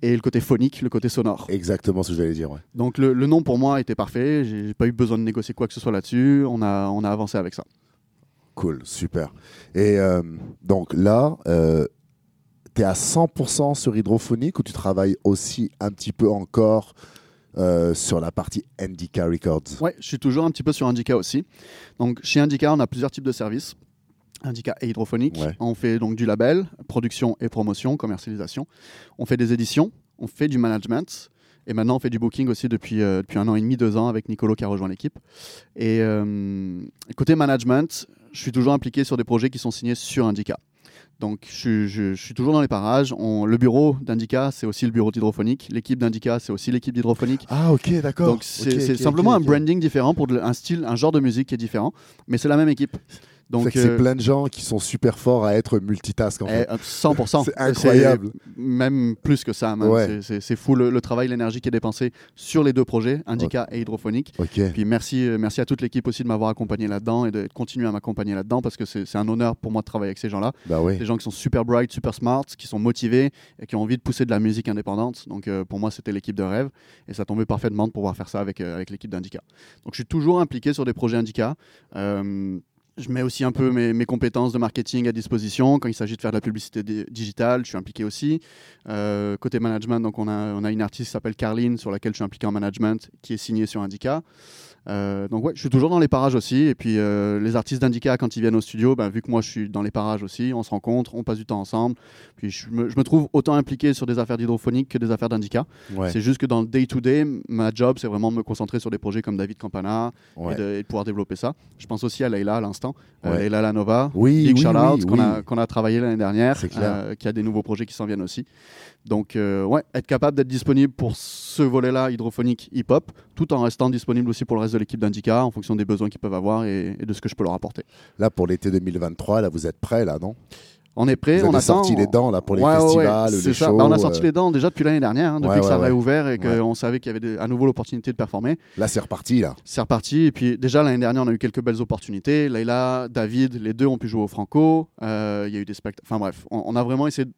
Et le côté phonique, le côté sonore. Exactement ce que j'allais dire. Ouais. Donc le, le nom pour moi était parfait. J'ai j'ai pas eu besoin de négocier quoi que ce soit là-dessus. On a, on a avancé avec ça. Cool, super. Et euh, donc là, tu es à 100% sur hydrophonique ou tu travailles aussi un petit peu encore euh, sur la partie Indica Records? Ouais, je suis toujours un petit peu sur Indica aussi. Donc chez Indica, on a plusieurs types de services. Indica et hydrophonique. Ouais. On fait donc du label, production et promotion, commercialisation. On fait des éditions, on fait du management. Et maintenant, on fait du booking aussi depuis, euh, depuis un an et demi, deux ans avec Nicolo qui a rejoint l'équipe. Et euh, côté management, je suis toujours impliqué sur des projets qui sont signés sur Indica. Donc, je, suis- je- je suis toujours dans les parages. On- le bureau d'Indica, c'est aussi le bureau d'hydrophonique. L'équipe d'Indica, c'est aussi l'équipe d'hydrophonique. Ah ok, d'accord. Donc c'est simplement un branding différent pour de- un style, un genre de musique qui est différent, mais c'est la même équipe. Donc c'est euh, plein de gens qui sont super forts à être multitask en eh, fait. 100%. C'est incroyable. Même plus que ça. Ouais. C'est- fou le, le travail, l'énergie qui est dépensé sur les deux projets, Indica et Hydrophonique. Puis merci, euh, merci à toute l'équipe aussi de m'avoir accompagné là-dedans et de continuer à m'accompagner là-dedans parce que c'est c'est un honneur pour moi de travailler avec ces gens-là. Bah oui. Des gens qui sont super bright, super smart, qui sont motivés et qui ont envie de pousser de la musique indépendante. Donc euh, pour moi, c'était l'équipe de rêve et ça tombait parfaitement de pouvoir faire ça avec, euh, avec l'équipe d'Indica. Donc je suis toujours impliqué sur des projets Indica. Euh, je mets aussi un peu mes, mes, compétences de marketing à disposition. Quand il s'agit de faire de la publicité digitale, je suis impliqué aussi. Euh, côté management, donc on a, on a une artiste qui s'appelle Carline, sur laquelle je suis impliqué en management, qui est signée sur Indica. Euh, donc ouais, je suis toujours dans les parages aussi. Et puis euh, les artistes d'Indica, quand ils viennent au studio, ben, vu que moi je suis dans les parages aussi, on se rencontre, on passe du temps ensemble. Puis je me, je me trouve autant impliqué sur des affaires d'hydrophonique que des affaires d'Indica. Ouais. C'est juste que dans le day-to-day, ma job, c'est vraiment de me concentrer sur des projets comme David Campana Ouais. et, de, et de pouvoir développer ça. Je pense aussi à Leila à l'instant, euh, Ouais. Leila Lanova, Oui, Big oui, qu'on a, qu'on a travaillé l'année dernière, euh, qui a des nouveaux projets qui s'en viennent aussi. Donc, euh, ouais, être capable d'être disponible pour ce volet-là hydrophonique hip-hop, tout en restant disponible aussi pour le reste de l'équipe d'Indica, en fonction des besoins qu'ils peuvent avoir et, et de ce que je peux leur apporter. Là, pour l'été 2023, là, vous êtes prêts, là, non? On est prêt, Vous on avez attend. sorti les dents, là, pour les Ouais, ouais, ouais, festivals, les shows. Bah, on a sorti euh, les dents déjà depuis l'année dernière, hein, depuis Ouais, que ça ouais, a réouvert et qu'on savait qu'il y avait à nouveau l'opportunité de performer. Là, c'est reparti, là. C'est reparti. Et puis déjà l'année dernière, on a eu quelques belles opportunités. Leïla, David, les deux ont pu jouer au Franco. Euh, Il y a eu des spectacles. Enfin bref, on, on a vraiment essayé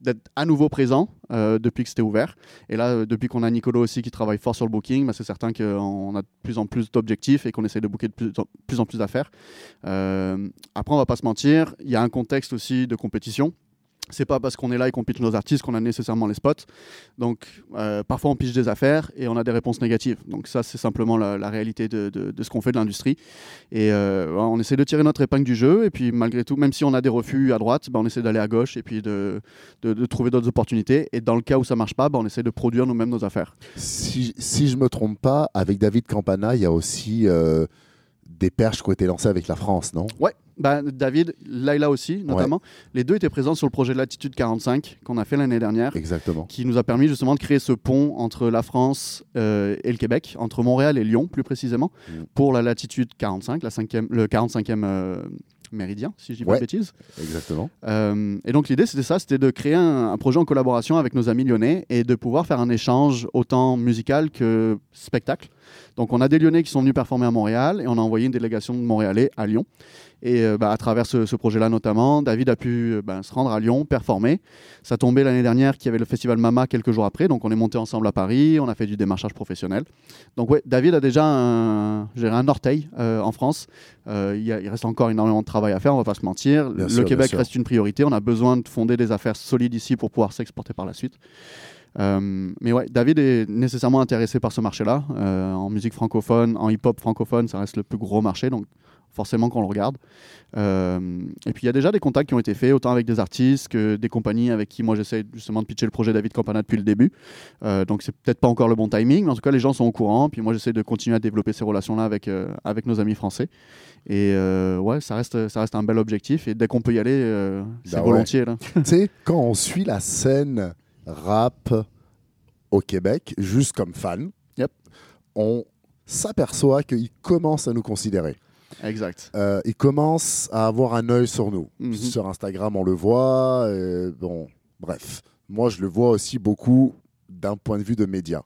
d'être à nouveau présent euh, depuis que c'était ouvert. Et là, euh, depuis qu'on a Nicolo aussi qui travaille fort sur le booking, bah, c'est certain qu'on a de plus en plus d'objectifs et qu'on essaie de booker de plus en plus, d'affaires. Euh, après, on va pas se mentir, il y a un contexte aussi de compétition. C'est pas parce qu'on est là et qu'on pitch nos artistes qu'on a nécessairement les spots. Donc, euh, parfois, on pitch des affaires et on a des réponses négatives. Donc, ça, c'est simplement la, réalité de, de- ce qu'on fait de l'industrie. Et euh, on essaie de tirer notre épingle du jeu. Et puis, malgré tout, même si on a des refus à droite, bah, on essaie d'aller à gauche et puis de, de- de trouver d'autres opportunités. Et dans le cas où ça marche pas, bah, on essaie de produire nous-mêmes nos affaires. Si, si je me trompe pas, avec David Campana, il y a aussi euh, des perches qui ont été lancées avec la France, non? Ouais, bah, David, Laila aussi, notamment. Les deux étaient présents sur le projet de Latitude 45 qu'on a fait l'année dernière. Exactement. qui nous a permis justement de créer ce pont entre la France euh, et le Québec, entre Montréal et Lyon plus précisément, Mm. pour la latitude 45, la le 45e euh, méridien, si je dis pas Ouais. de bêtises. Exactement. Euh, et donc l'idée c'était ça, c'était de créer un, un projet en collaboration avec nos amis lyonnais et de pouvoir faire un échange autant musical que spectacle. Donc on a des Lyonnais qui sont venus performer à Montréal et on a envoyé une délégation de Montréalais à Lyon. Et euh, bah, à travers ce, ce projet-là notamment, David a pu euh, bah, se rendre à Lyon, performer. Ça tombait l'année dernière qu'il y avait le festival Mama quelques jours après, donc on est monté ensemble à Paris, on a fait du démarchage professionnel. Donc ouais, David a déjà un, un orteil euh, en France. Il, y a- il reste encore énormément de travail à faire, on va pas se mentir. Bien le sûr, Québec reste une priorité, on a besoin de fonder des affaires solides ici pour pouvoir s'exporter par la suite. Euh, mais ouais, David est nécessairement intéressé par ce marché-là. Euh, en musique francophone, en hip-hop francophone, ça reste le plus gros marché, donc forcément qu'on le regarde. Euh, et puis il y a déjà des contacts qui ont été faits, autant avec des artistes que des compagnies avec qui moi j'essaie justement de pitcher le projet David Campana depuis le début. Donc c'est peut-être pas encore le bon timing, mais en tout cas les gens sont au courant. Puis moi j'essaie de continuer à développer ces relations-là avec, avec nos amis français. Et ouais, ça reste, ça reste un bel objectif. Et dès qu'on peut y aller, c'est Bah ouais. volontiers. Là. tu sais, quand on suit la scène rap au Québec, juste comme fan, Yep. on s'aperçoit qu'ils commencent à nous considérer. Exact. Euh, ils commencent à avoir un œil sur nous. Mhm. Sur Instagram, on le voit. euh, bon, bref. Moi, je le vois aussi beaucoup d'un point de vue de médias.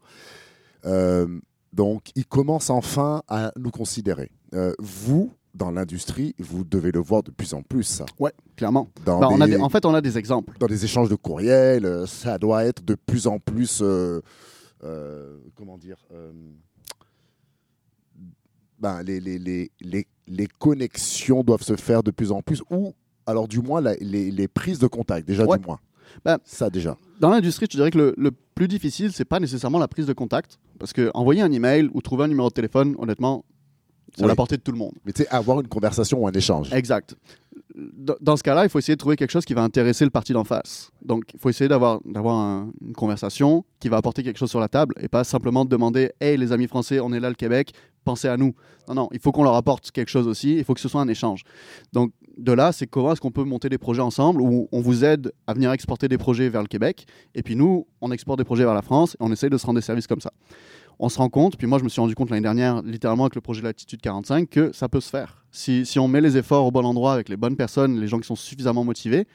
Euh, donc, ils commencent enfin à nous considérer. Euh, vous, dans l'industrie, vous devez le voir de plus en plus, ça. Ouais, clairement. Dans, Bah, on a des, des- en fait, on a des exemples. dans des échanges de courriels, euh, ça doit être de plus en plus. euh, euh, comment dire ben, les, les, les, les, les connexions doivent se faire de plus en plus, ou alors du moins la- les, les prises de contact, déjà Ouais. du moins. Ben, ça déjà. Dans l'industrie, je dirais que le, le plus difficile, c'est pas nécessairement la prise de contact. Parce que envoyer un email ou trouver un numéro de téléphone, honnêtement, c'est à la portée de tout le monde. Mais tu sais, avoir une conversation ou un échange. Exact. Dans ce cas-là, il faut essayer de trouver quelque chose qui va intéresser le parti d'en face. Donc, il faut essayer d'avoir d'avoir un- une conversation qui va apporter quelque chose sur la table et pas simplement de demander Hey, les amis français, on est là, le Québec, pensez à nous. Non, non, il faut qu'on leur apporte quelque chose aussi, il faut que ce soit un échange. Donc, de là, c'est comment est-ce qu'on peut monter des projets ensemble où on vous aide à venir exporter des projets vers le Québec et puis nous, on exporte des projets vers la France et on essaye de se rendre des services comme ça. On se rend compte, puis moi je me suis rendu compte l'année dernière, littéralement avec le projet Latitude 45, que ça peut se faire. Si, si on met les efforts au bon endroit avec les bonnes personnes, les gens qui sont suffisamment motivés,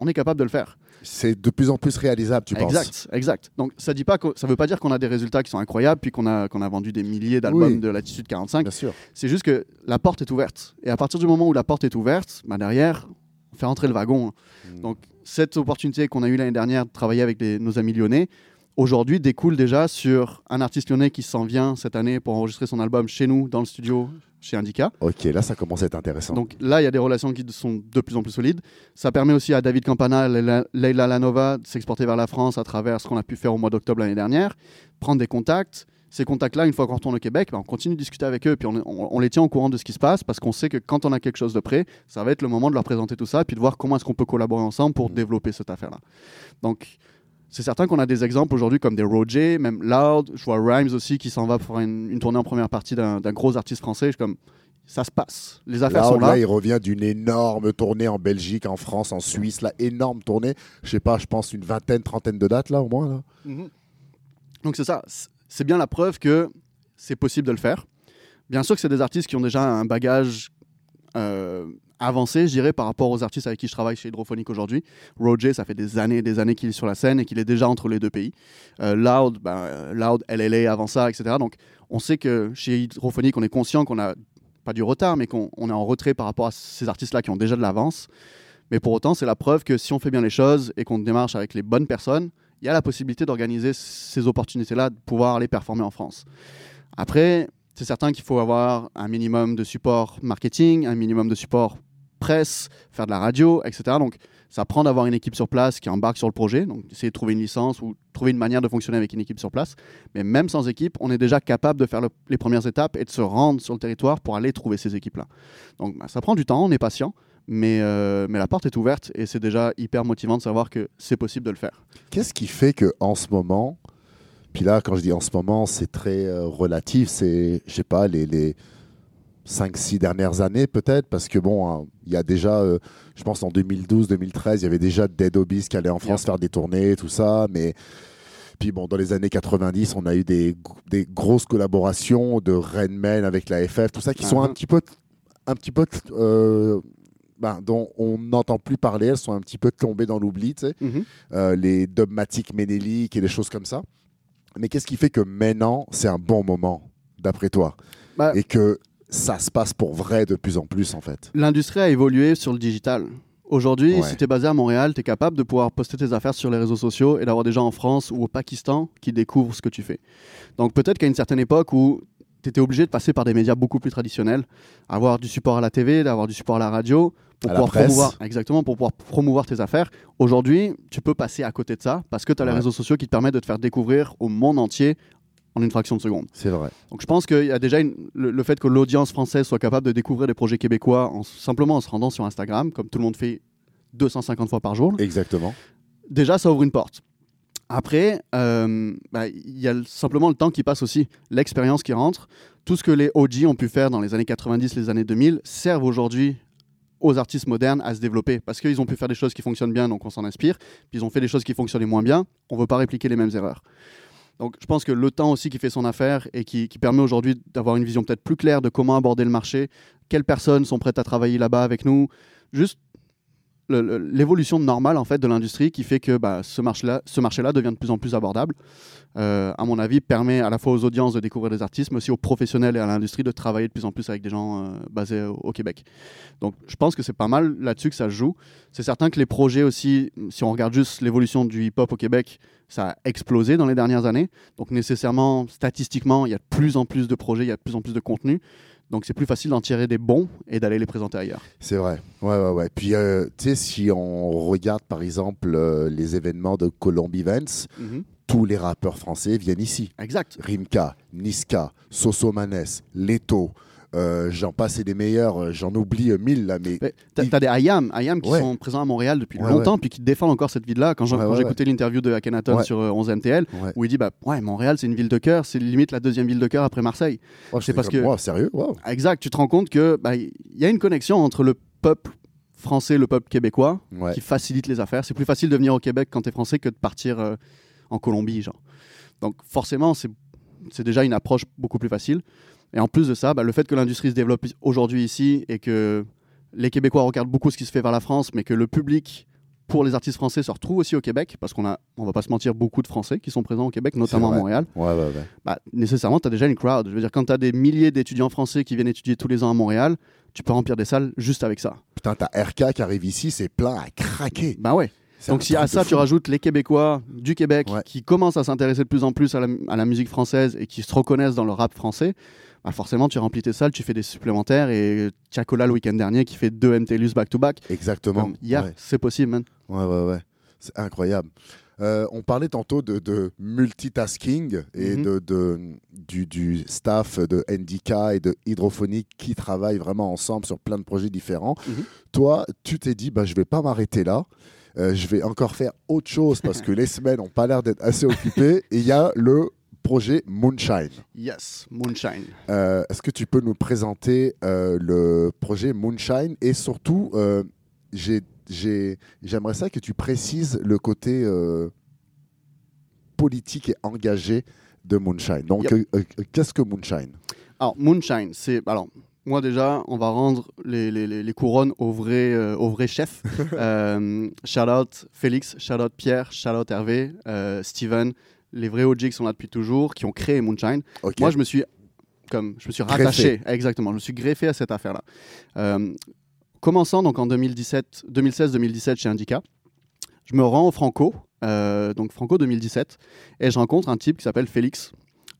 on est capable de le faire. C'est de plus en plus réalisable, tu penses? Exact, exact. Donc ça dit pas que, ça veut pas dire qu'on a des résultats qui sont incroyables puis qu'on a qu'on a vendu des milliers d'albums Oui. de Latitude 45. Bien sûr. C'est juste que la porte est ouverte. Et à partir du moment où la porte est ouverte, bah derrière, on fait rentrer le wagon. Mm. Donc cette opportunité qu'on a eue l'année dernière de travailler avec nos amis lyonnais, aujourd'hui découle déjà sur un artiste lyonnais qui s'en vient cette année pour enregistrer son album chez nous, dans le studio, chez Indica. Ok, là, ça commence à être intéressant. Donc là, il y a des relations qui sont de plus en plus solides. Ça permet aussi à David Campana, Leila, Leila Lanova de s'exporter vers la France à travers ce qu'on a pu faire au mois d'octobre l'année dernière, prendre des contacts. Ces contacts-là, une fois qu'on retourne au Québec, ben, on continue de discuter avec eux, puis on, on- on les tient au courant de ce qui se passe, parce qu'on sait que quand on a quelque chose de prêt, ça va être le moment de leur présenter tout ça, puis de voir comment est-ce qu'on peut collaborer ensemble pour Mhm. développer cette affaire-là. Donc, c'est certain qu'on a des exemples aujourd'hui comme des Roger, même Loud. Je vois Rhymes aussi qui s'en va pour une, une tournée en première partie d'un gros artiste français. Je suis comme, ça se passe. Les affaires Là, sont là. là, il revient d'une énorme tournée en Belgique, en France, en Suisse, là, énorme tournée. Je sais pas, je pense une vingtaine, trentaine de dates là au moins. Là. Mhm. Donc c'est ça. C'est bien la preuve que c'est possible de le faire. Bien sûr que c'est des artistes qui ont déjà un bagage euh, avancé, je dirais, par rapport aux artistes avec qui je travaille chez Hydrophonique aujourd'hui. Roger, ça fait des années et des années qu'il est sur la scène et qu'il est déjà entre les deux pays. Euh, Loud, ben, Loud, LLA avant ça, etc. Donc on sait que chez Hydrophonique, on est conscient qu'on a pas du retard, mais qu'on on est en retrait par rapport à ces artistes-là qui ont déjà de l'avance. Mais pour autant, c'est la preuve que si on fait bien les choses et qu'on démarche avec les bonnes personnes, il y a la possibilité d'organiser ces opportunités-là, de pouvoir aller performer en France. Après, c'est certain qu'il faut avoir un minimum de support marketing, un minimum de support faire de la radio, etc. Donc, ça prend d'avoir une équipe sur place qui embarque sur le projet, donc essayer de trouver une licence ou trouver une manière de fonctionner avec une équipe sur place. Mais même sans équipe, on est déjà capable de faire le- les premières étapes et de se rendre sur le territoire pour aller trouver ces équipes-là. Donc, bah, ça prend du temps, on est patient, mais, euh, mais la porte est ouverte et c'est déjà hyper motivant de savoir que c'est possible de le faire. Qu'est-ce qui fait que en ce moment, puis là, quand je dis en ce moment, c'est très euh, relatif, c'est, je sais pas, les, les 5-6 dernières années peut-être, parce que bon, hein, il y a déjà, euh, je pense en 2012-2013, il y avait déjà Dead Obis qui allait en France faire des tournées, tout ça, mais. Puis bon, dans les années 90, on a eu des, des grosses collaborations de Redman avec la FF, tout ça, qui sont un Mhm. petit peu, un petit peu euh, ben, dont on n'entend plus parler, elles sont un petit peu tombées dans l'oubli, tu sais euh, les dogmatiques ménéliques et des choses comme ça. Mais qu'est-ce qui fait que maintenant, c'est un bon moment, d'après toi? Bah- Et que ça se passe pour vrai de plus en plus, en fait L'industrie a évolué sur le digital. Aujourd'hui, Ouais. si tu es basé à Montréal, tu es capable de pouvoir poster tes affaires sur les réseaux sociaux et d'avoir des gens en France ou au Pakistan qui découvrent ce que tu fais. Donc peut-être qu'à une certaine époque où tu étais obligé de passer par des médias beaucoup plus traditionnels, avoir du support à la TV, d'avoir du support à la radio, pour À pouvoir promouvoir exactement pour pouvoir promouvoir tes affaires. Aujourd'hui, tu peux passer à côté de ça parce que tu as les réseaux sociaux qui te permettent de te faire découvrir au monde entier en une fraction de seconde. C'est vrai. Donc je pense qu'il y a déjà une- le, le fait que l'audience française soit capable de découvrir des projets québécois en, simplement en se rendant sur Instagram, comme tout le monde fait 250 fois par jour, Exactement. déjà ça ouvre une porte. Après, euh, bah, il y a le- simplement le temps qui passe aussi, l'expérience qui rentre. Tout ce que les OG ont pu faire dans les années 90, les années 2000, servent aujourd'hui aux artistes modernes à se développer parce qu'ils ont pu faire des choses qui fonctionnent bien, donc on s'en inspire. Puis ils ont fait des choses qui fonctionnaient moins bien, on ne veut pas répliquer les mêmes erreurs. Donc je pense que le temps aussi qui fait son affaire et qui, permet aujourd'hui d'avoir une vision peut-être plus claire de comment aborder le marché, quelles personnes sont prêtes à travailler là-bas avec nous, juste l'évolution normale en fait de l'industrie qui fait que bah, ce marché-là devient de plus en plus abordable. Euh, à mon avis, permet à la fois aux audiences de découvrir des artistes, mais aussi aux professionnels et à l'industrie de travailler de plus en plus avec des gens euh, basés au, Québec. Donc je pense que c'est pas mal là-dessus que ça joue. C'est certain que les projets aussi, si on regarde juste l'évolution du hip-hop au Québec, ça a explosé dans les dernières années. Donc nécessairement, statistiquement, il y a de plus en plus de projets, il y a de plus en plus de contenu. Donc c'est plus facile d'en tirer des bons et d'aller les présenter ailleurs. C'est vrai. Ouais, ouais, ouais. Puis, euh, tu sais, si on regarde, par exemple, euh, les événements de Colombie Events, tous les rappeurs français viennent ici. Exact. Rimka, Niska, Sosomanes, Leto, euh, j'en passe et des meilleurs, euh, j'en oublie euh, mille là, mais Mais T'as Il- des IAM, IAM qui Ouais. sont présents à Montréal depuis Ouais, longtemps, puis qui défendent encore cette ville-là. Quand écouté l'interview de Akhenaton sur euh, 11 MTL, où il dit bah ouais Montréal c'est une ville de cœur, c'est limite la deuxième ville de cœur après Marseille. Oh, c'est parce comme, que- wow, sérieux Wow. Exact. Tu te rends compte que bah, il y a une connexion entre le peuple français, et le peuple québécois, qui facilite les affaires. C'est plus facile de venir au Québec quand tu es français que de partir en Colombie, genre. Donc forcément, c'est déjà une approche beaucoup plus facile. Et en plus de ça, bah, le fait que l'industrie se développe aujourd'hui ici et que les Québécois regardent beaucoup ce qui se fait vers la France, mais que le public pour les artistes français se retrouve aussi au Québec, parce qu'on a, on va pas se mentir, beaucoup de Français qui sont présents au Québec, notamment à. Montréal Ouais, ouais, ouais. bah, nécessairement, tu as déjà une crowd. Je veux dire, quand tu as des milliers d'étudiants français qui viennent étudier tous les ans à Montréal, tu peux remplir des salles juste avec ça. Putain, t'as RK qui arrive ici, c'est plein à craquer. Bah ouais. Donc si à ça fou. tu rajoutes les Québécois du Québec Ouais. qui commencent à s'intéresser de plus en plus à la, à la musique française et qui se reconnaissent dans le rap français, bah forcément tu remplis tes salles, tu fais des supplémentaires et Tiakola le week-end dernier qui fait deux MTLUS back-to-back. Exactement. Yeah, Ouais. c'est possible, man. Ouais, ouais, ouais. C'est incroyable. Euh, on parlait tantôt de, de multitasking et Mhm. de, de- du, du staff de NDK et de Hydrophonique qui travaillent vraiment ensemble sur plein de projets différents. Mhm. Toi, tu t'es dit, bah, je vais pas m'arrêter là. Euh, je vais encore faire autre chose parce que les semaines n'ont pas l'air d'être assez occupées. Et il y a le projet Moonshine. Yes, Moonshine. Euh, Est-ce que tu peux nous présenter euh, le projet Moonshine et surtout, euh, j'ai- j'ai- j'aimerais ça que tu précises le côté euh, politique et engagé de Moonshine. Donc, Yep. qu'est-ce que Moonshine? Alors, Moonshine, c'est. Alors, moi déjà, on va rendre les, les- les- les couronnes au vrai, euh, au vrai chef. euh, shout out Félix, shout out Pierre, shout out Hervé, euh, Steven, les vrais OG qui sont là depuis toujours, qui ont créé Moonshine. Moi, je me suis. Comme, je me suis Greffé. rattaché, exactement, je me suis greffé à cette affaire-là. Euh, commençant donc en 2017, 2016-2017 chez Indica, je me rends au Franco, euh, donc Franco 2017, et je rencontre un type qui s'appelle Félix,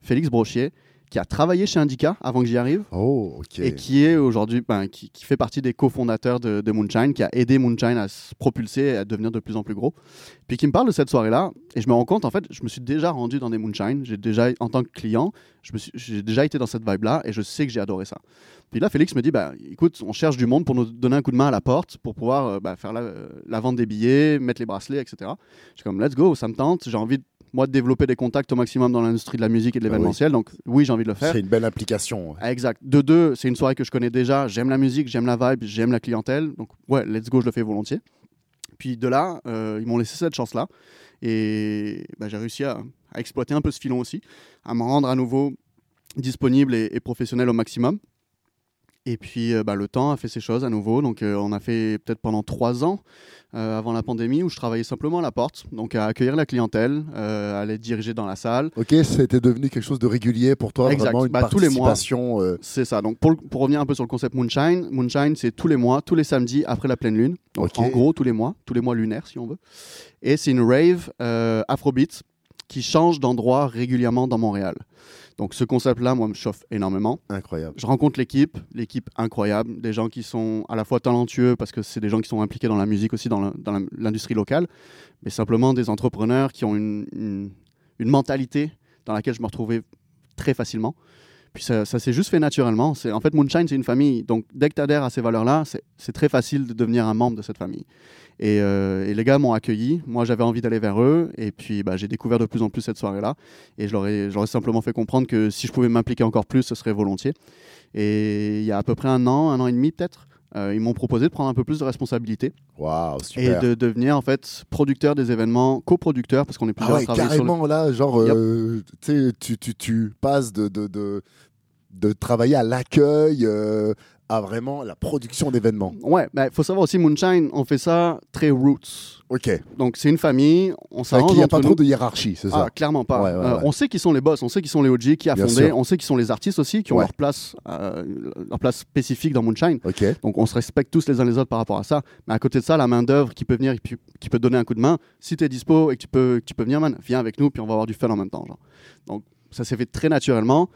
Félix Brochier, qui a travaillé chez Indica avant que j'y arrive Oh, ok. et qui est aujourd'hui, ben, qui, qui fait partie des cofondateurs de, de Moonshine, qui a aidé Moonshine à se propulser et à devenir de plus en plus gros. Puis qui me parle de cette soirée-là, et je me rends compte, en fait, je me suis déjà rendu dans des Moonshine, j'ai déjà, en tant que client, j'ai déjà été dans cette vibe-là, et je sais que j'ai adoré ça. Puis là, Félix me dit, bah, écoute, on cherche du monde pour nous donner un coup de main à la porte, pour pouvoir euh, bah, faire la, la vente des billets, mettre les bracelets, etc. Je suis comme, let's go, ça me tente, j'ai envie, de- moi, de développer des contacts au maximum dans l'industrie de la musique et de Ah oui. l'événementiel, donc oui, j'ai envie de le faire. C'est une belle implication. Exact. De deux, c'est une soirée que je connais déjà. J'aime la musique, j'aime la vibe, j'aime la clientèle. Donc, ouais, let's go, je le fais volontiers. Puis de là, euh, ils m'ont laissé cette chance-là. Et bah, j'ai réussi à, à exploiter un peu ce filon aussi, à me rendre à nouveau disponible et, et professionnel au maximum. Et puis euh, bah, le temps a fait ses choses à nouveau. Donc euh, on a fait peut-être pendant trois ans euh, avant la pandémie où je travaillais simplement à la porte, donc à accueillir la clientèle, à les diriger dans la salle. Ok, c'était devenu quelque chose de régulier pour toi, Exact. vraiment une Bah, tous les mois. participation. euh, C'est ça. Donc, pour, le- pour revenir un peu sur le concept Moonshine, Moonshine, c'est tous les mois, tous les samedis après la pleine lune. Donc, en gros, tous les mois, tous les mois lunaires, si on veut. Et c'est une rave afrobeat qui change d'endroit régulièrement dans Montréal. Donc, ce concept-là, moi, me chauffe énormément. incroyable. Je rencontre l'équipe, l'équipe incroyable, des gens qui sont à la fois talentueux parce que c'est des gens qui sont impliqués dans la musique aussi, dans l'industrie locale, mais simplement des entrepreneurs qui ont une, une- une mentalité dans laquelle je me retrouvais très facilement. Puis ça, ça s'est juste fait naturellement. En fait, Moonshine, c'est une famille. Donc, dès que tu adhères à ces valeurs-là, c'est très facile de devenir un membre de cette famille. Et, euh, et les gars m'ont accueilli. Moi, j'avais envie d'aller vers eux. Et puis, bah, j'ai découvert de plus en plus cette soirée-là. Et je leur, ai, simplement fait comprendre que si je pouvais m'impliquer encore plus, ce serait volontiers. Et il y a à peu près un an, un an et demi peut-être, ils m'ont proposé de prendre un peu plus de responsabilité Waouh, et super. de devenir en fait producteur des événements, coproducteur, parce qu'on est Ah plusieurs à ouais, travailler sur le- carrément là, genre, euh, tu, tu, tu passes de, de, de, de travailler à l'accueil euh, à vraiment la production d'événements. Ouais, il faut savoir aussi, Moonshine, on fait ça très roots. Ok. Donc c'est une famille, on s'arrange il n'y a pas nous. trop de hiérarchie, c'est Ah, ça clairement pas. Ouais, ouais, Euh, ouais. on sait qui sont les boss, on sait qui sont les OG, qui a Bien fondé, sûr. on sait qui sont les artistes aussi, qui ont leur place, euh, leur place spécifique dans Moonshine. Ok. Donc on se respecte tous les uns les autres par rapport à ça. Mais à côté de ça, la main d'œuvre qui peut venir, et puis- qui peut donner un coup de main, si tu es dispo et que tu peux, que tu peux venir, man, viens avec nous, puis on va avoir du fun en même temps. genre. Donc ça s'est fait très naturellement.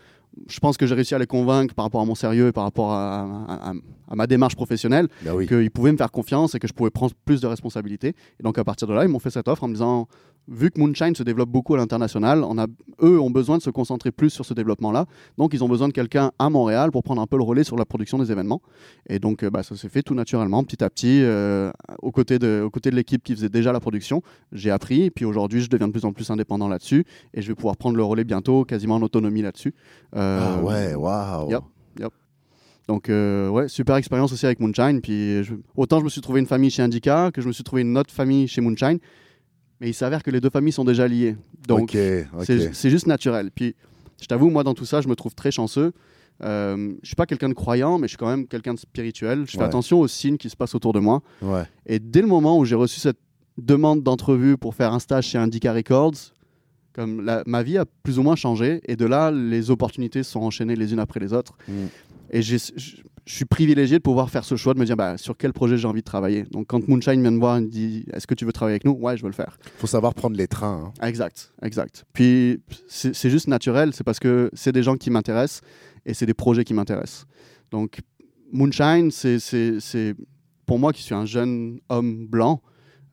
Je pense que j'ai réussi à les convaincre par rapport à mon sérieux et par rapport à, à- à- à ma démarche professionnelle, Ben oui. qu'ils pouvaient me faire confiance et que je pouvais prendre plus de responsabilités. Et donc à partir de là, ils m'ont fait cette offre en me disant, vu que Moonshine se développe beaucoup à l'international, on a, eux ont besoin de se concentrer plus sur ce développement-là. Donc ils ont besoin de quelqu'un à Montréal pour prendre un peu le relais sur la production des événements. Et donc euh, bah, ça s'est fait tout naturellement, petit à petit, euh, aux côtés de, aux côtés de l'équipe qui faisait déjà la production. J'ai appris, et puis aujourd'hui je deviens de plus en plus indépendant là-dessus, et je vais pouvoir prendre le relais bientôt, quasiment en autonomie là-dessus. Euh, Ah ouais, waouh. Yep. Donc, euh, ouais, super expérience aussi avec Moonshine. Puis, je- autant je me suis trouvé une famille chez Indica que je me suis trouvé une autre famille chez Moonshine. Mais il s'avère que les deux familles sont déjà liées. Donc, c'est juste naturel. Puis, je t'avoue, moi, dans tout ça, je me trouve très chanceux. Euh, je suis pas quelqu'un de croyant, mais je suis quand même quelqu'un de spirituel. Je fais Ouais. attention aux signes qui se passent autour de moi. Ouais. Et dès le moment où j'ai reçu cette demande d'entrevue pour faire un stage chez Indica Records, comme la- ma vie a plus ou moins changé. Et de là, les opportunités se sont enchaînées les unes après les autres. Mm. Et je suis privilégié de pouvoir faire ce choix de me dire bah, sur quel projet j'ai envie de travailler. Donc quand Moonshine vient me voir et me dit est-ce que tu veux travailler avec nous? Ouais, je veux le faire. faut savoir prendre les trains. hein. Exact, exact. Puis c'est juste naturel, c'est parce que c'est des gens qui m'intéressent et c'est des projets qui m'intéressent. Donc Moonshine, c'est- pour moi qui suis un jeune homme blanc,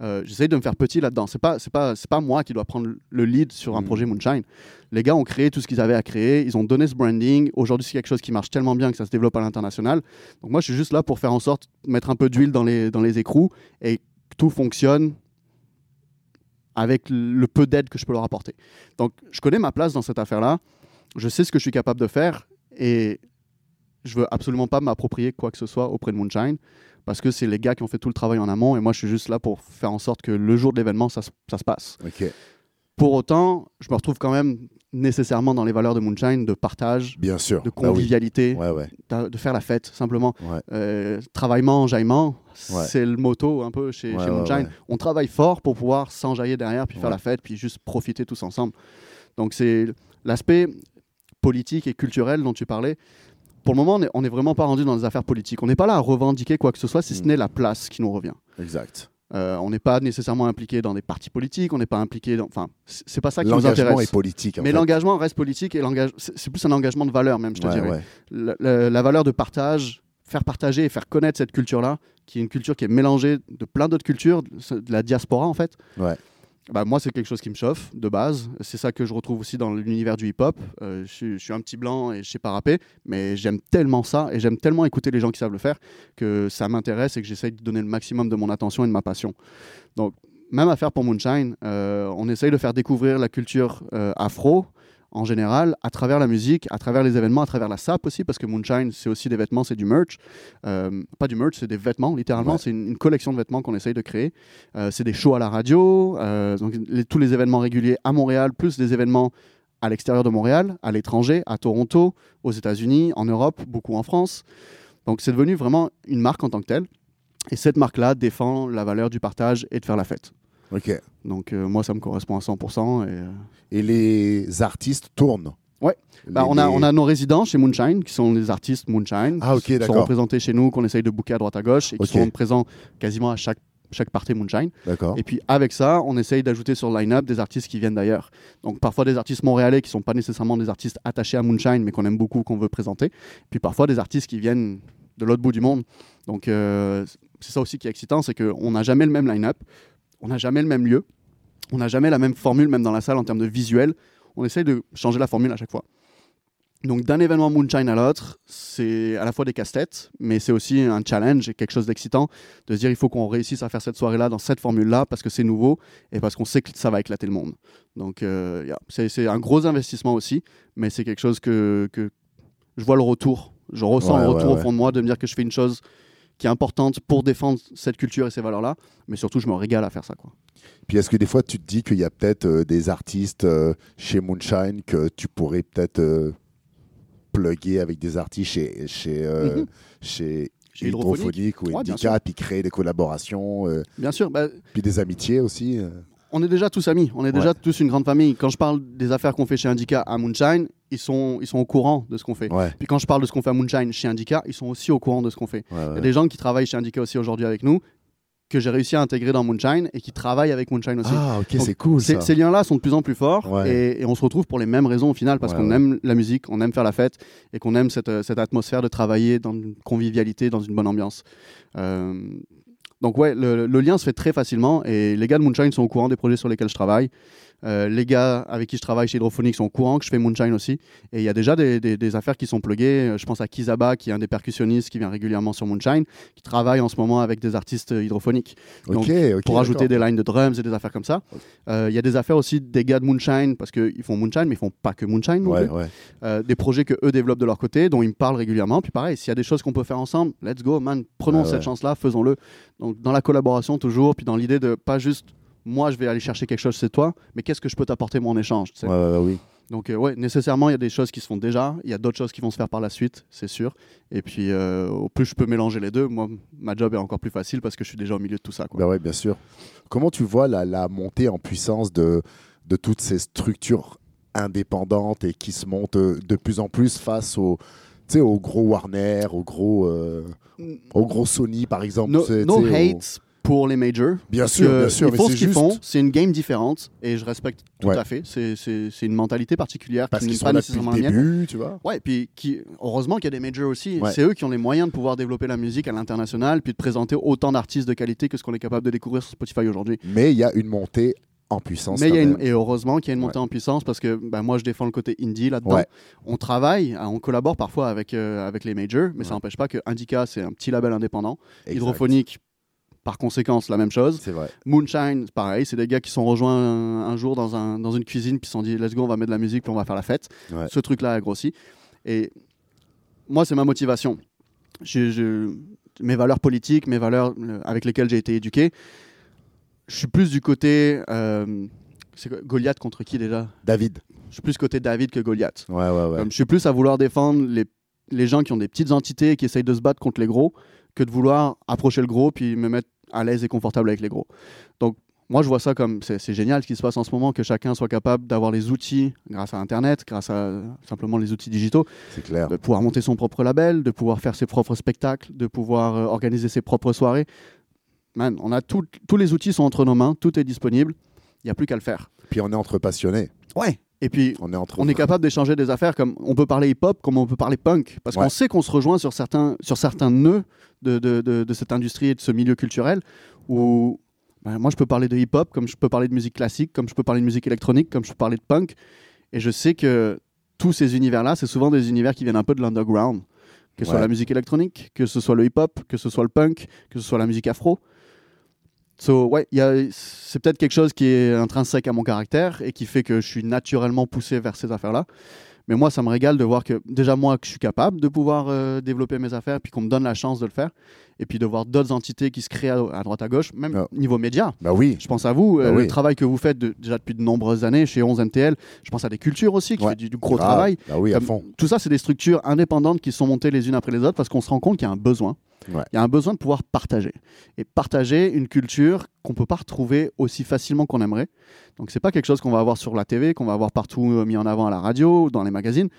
euh, j'essaye de me faire petit là-dedans. C'est pas c'est pas c'est pas moi qui dois prendre le lead sur un Mhm. projet Moonshine. Les gars ont créé tout ce qu'ils avaient à créer, ils ont donné ce branding. Aujourd'hui, c'est quelque chose qui marche tellement bien que ça se développe à l'international. Donc moi, je suis juste là pour faire en sorte de mettre un peu d'huile dans les dans les écrous et que tout fonctionne avec le peu d'aide que je peux leur apporter. Donc, je connais ma place dans cette affaire-là. Je sais ce que je suis capable de faire et je veux absolument pas m'approprier quoi que ce soit auprès de Moonshine parce que c'est les gars qui ont fait tout le travail en amont et moi, je suis juste là pour faire en sorte que le jour de l'événement, ça, se- ça se passe. Pour autant, je me retrouve quand même nécessairement dans les valeurs de Moonshine de partage, Bien sûr. de Bah oui. convivialité, Ouais, ouais. de faire la fête, simplement. Ouais. Euh, travaillement, enjaillement, c'est le motto un peu chez, Moonshine. On travaille fort pour pouvoir s'enjailler derrière, puis faire la fête, puis juste profiter tous ensemble. Donc c'est l'aspect politique et culturel dont tu parlais. Pour le moment, on n'est- vraiment pas rendu dans les affaires politiques. On n'est pas là à revendiquer quoi que ce soit, si ce Mm. n'est la place qui nous revient. Exact. Euh, on n'est pas nécessairement impliqué dans des partis politiques, on n'est pas impliqué dans... Enfin, c'est pas ça qui nous L'engagement intéresse. est politique. en Mais l'engagement reste politique et c'est plus un engagement de valeur même, je te Ouais, dirais ouais. la, la- la valeur de partage, faire partager et faire connaître cette culture-là, qui est une culture qui est mélangée de plein d'autres cultures, de la diaspora en fait. Ouais. Bah, moi, c'est quelque chose qui me chauffe de base. C'est ça que je retrouve aussi dans l'univers du hip-hop. Euh, je, suis, un petit blanc et je sais pas rapper, mais j'aime tellement ça et j'aime tellement écouter les gens qui savent le faire que ça m'intéresse et que j'essaye de donner le maximum de mon attention et de ma passion. Donc, même affaire pour Moonshine, euh, on essaye de faire découvrir la culture euh, afro en général à travers la musique, à travers les événements, à travers la SAP aussi, parce que Moonshine, c'est aussi des vêtements, c'est du merch. Euh, pas du merch, c'est des vêtements, littéralement. Ouais. C'est une, une collection de vêtements qu'on essaye de créer. Euh, c'est des shows à la radio, euh, donc les- tous les événements réguliers à Montréal, plus des événements à l'extérieur de Montréal, à l'étranger, à Toronto, aux États-Unis, en Europe, beaucoup en France. Donc c'est devenu vraiment une marque en tant que telle. Et cette marque-là défend la valeur du partage et de faire la fête. Ok. Donc euh, moi, ça me correspond à 100%. Et, euh, Et les artistes tournent. Ouais. bah, Les- on, a, on a nos résidents chez Moonshine, qui sont les artistes Moonshine, Ah, ok, qui sont représentés chez nous, qu'on essaye de booker à droite à gauche, et qui sont présents quasiment à chaque, chaque partie Moonshine. D'accord. Et puis avec ça, on essaye d'ajouter sur le line-up des artistes qui viennent d'ailleurs. Donc parfois des artistes montréalais qui sont pas nécessairement des artistes attachés à Moonshine, mais qu'on aime beaucoup, qu'on veut présenter. Puis parfois des artistes qui viennent de l'autre bout du monde. Donc euh, c'est ça aussi qui est excitant, c'est qu'on n'a jamais le même line-up, on n'a jamais le même lieu, on n'a jamais la même formule, même dans la salle en termes de visuel. On essaye de changer la formule à chaque fois. Donc d'un événement Moonshine à l'autre, c'est à la fois des casse-têtes, mais c'est aussi un challenge et quelque chose d'excitant de se dire il faut qu'on réussisse à faire cette soirée-là dans cette formule-là parce que c'est nouveau et parce qu'on sait que ça va éclater le monde. Donc euh, yeah, c'est un gros investissement aussi, mais c'est quelque chose que, que je vois le retour. Je ressens Ouais, le ouais, retour au fond de moi de me dire que je fais une chose qui est importante pour défendre cette culture et ces valeurs-là, mais surtout je me régale à faire ça. Quoi. Puis est-ce que des fois tu te dis qu'il y a peut-être euh, des artistes euh, chez Moonshine que tu pourrais peut-être euh, plugger avec des artistes chez, chez, chez Chez Hydrophonique. Hydrophonique ou Ouais, Indica, puis créer des collaborations, euh, Bien sûr, bah, puis des amitiés aussi euh. On est déjà tous amis, on est déjà Ouais. tous une grande famille. Quand je parle des affaires qu'on fait chez Indica à Moonshine, ils sont, ils sont au courant de ce qu'on fait. Ouais, Puis quand je parle de ce qu'on fait à Moonshine chez Indica, ils sont aussi au courant de ce qu'on fait. ouais, Il y a des gens qui travaillent chez Indica aussi aujourd'hui avec nous, que j'ai réussi à intégrer dans Moonshine et qui travaillent avec Moonshine aussi. Ah, ok, c'est cool Ces, ça. ces liens-là sont de plus en plus forts Ouais. et, et on se retrouve pour les mêmes raisons au final parce Ouais, qu'on ouais. aime la musique, on aime faire la fête et qu'on aime cette, euh, cette atmosphère de travailler dans une convivialité, dans une bonne ambiance. Euh, donc ouais, le, le lien se fait très facilement et les gars de Moonshine sont au courant des projets sur lesquels je travaille. Euh, les gars avec qui je travaille chez Hydrophonique sont au courant que je fais Moonshine aussi. Et il y a déjà des, des- des affaires qui sont pluguées. Euh, Je pense à Kizaba, qui est un des percussionnistes qui vient régulièrement sur Moonshine, qui travaille en ce moment avec des artistes euh, hydrophoniques donc, pour ajouter des lines de drums et des affaires comme ça. Euh, Il y a des affaires aussi des gars de Moonshine, parce qu'ils font Moonshine, mais ils font pas que Moonshine. Ouais, ouais. Euh, des projets que eux développent de leur côté, dont ils me parlent régulièrement. Puis pareil, s'il y a des choses qu'on peut faire ensemble, let's go, man, prenons Ouais, cette chance-là, faisons-le. Donc dans la collaboration toujours, puis dans l'idée de pas juste moi je vais aller chercher quelque chose c'est toi, mais qu'est-ce que je peux t'apporter moi en échange. Ouais, oui. Donc euh, ouais, nécessairement il y a des choses qui se font déjà, il y a d'autres choses qui vont se faire par la suite, c'est sûr. Et puis euh, au plus je peux mélanger les deux, moi ma job est encore plus facile parce que je suis déjà au milieu de tout ça. Quoi. Bah ouais, bien sûr. Comment tu vois la, la montée en puissance de, de toutes ces structures indépendantes et qui se montent euh, de plus en plus face aux au gros Warner, au gros, euh, au gros Sony, par exemple. No, no hate pour les majors. Bien sûr, bien sûr, Ils mais font c'est ce qu'ils font. C'est une game différente et je respecte tout Ouais. à fait. C'est- une mentalité particulière Parce qui n'est sont pas nécessairement la mienne. début, tu vois. Ouais, puis qui, heureusement qu'il y a des majors aussi. Ouais. C'est eux qui ont les moyens de pouvoir développer la musique à l'international puis de présenter autant d'artistes de qualité que ce qu'on est capable de découvrir sur Spotify aujourd'hui. Mais il y a une montée en puissance. Mais y a une, et heureusement qu'il y a une montée en puissance parce que ben, moi je défends le côté indie là-dedans. Ouais. On travaille, hein, on collabore parfois avec, euh, avec les majors, mais ça n'empêche pas que Indica c'est un petit label indépendant. Exact. Hydrophonique, par conséquence, la même chose. C'est vrai. Moonshine, pareil, c'est des gars qui sont rejoints un, un jour dans, un, dans une cuisine puis se sont dit let's go, on va mettre de la musique puis on va faire la fête. Ouais. Ce truc-là a grossi. Et moi, c'est ma motivation. Je- je- mes valeurs politiques, mes valeurs euh, avec lesquelles j'ai été éduqué, je suis plus du côté. euh, c'est Goliath contre qui déjà? David. Je suis plus côté David que Goliath. Ouais, ouais, ouais. Comme je suis plus à vouloir défendre les, les gens qui ont des petites entités et qui essayent de se battre contre les gros que de vouloir approcher le gros puis me mettre à l'aise et confortable avec les gros. Donc, moi, je vois ça comme c'est génial ce qui se passe en ce moment, que chacun soit capable d'avoir les outils grâce à Internet, grâce à simplement les outils digitaux, clair. de pouvoir monter son propre label, de pouvoir faire ses propres spectacles, de pouvoir euh, organiser ses propres soirées. Man, on a tout- tous les outils sont entre nos mains, tout est disponible. Il n'y a plus qu'à le faire. Puis on est entre passionnés. Ouais. Et puis, On est entre. on est capable d'échanger des affaires comme on peut parler hip-hop, comme on peut parler punk, parce Ouais. qu'on sait qu'on se rejoint sur certains, sur certains nœuds de, de, de- de cette industrie et de ce milieu culturel où ben, moi je peux parler de hip-hop, comme je peux parler de musique classique, comme je peux parler de musique électronique, comme je peux parler de punk. Et je sais que tous ces univers-là, c'est souvent des univers qui viennent un peu de l'underground, que ce soit la musique électronique, que ce soit le hip-hop, que ce soit le punk, que ce soit la musique afro. So, ouais, c'est peut-être quelque chose qui est intrinsèque à mon caractère et qui fait que je suis naturellement poussé vers ces affaires-là. Mais moi, ça me régale de voir que, déjà, moi, que je suis capable de pouvoir euh, développer mes affaires, puis qu'on me donne la chance de le faire, et puis de voir d'autres entités qui se créent à, à droite à gauche, même Ah. niveau média. Bah oui. Je pense à vous, euh, Bah le travail que vous faites de- déjà depuis de nombreuses années chez 11 MTL. Je pense à des cultures aussi qui Ouais. fait du, du gros Grave. travail. Bah oui, à Comme- fond. Tout ça, c'est des structures indépendantes qui sont montées les unes après les autres parce qu'on se rend compte qu'il y a un besoin. Ouais. Il y a un besoin de pouvoir partager. Et partager une culture qu'on ne peut pas retrouver aussi facilement qu'on aimerait. Donc, c'est pas quelque chose qu'on va avoir sur la TV, qu'on va avoir partout euh, mis en avant à la radio, dans les magazines.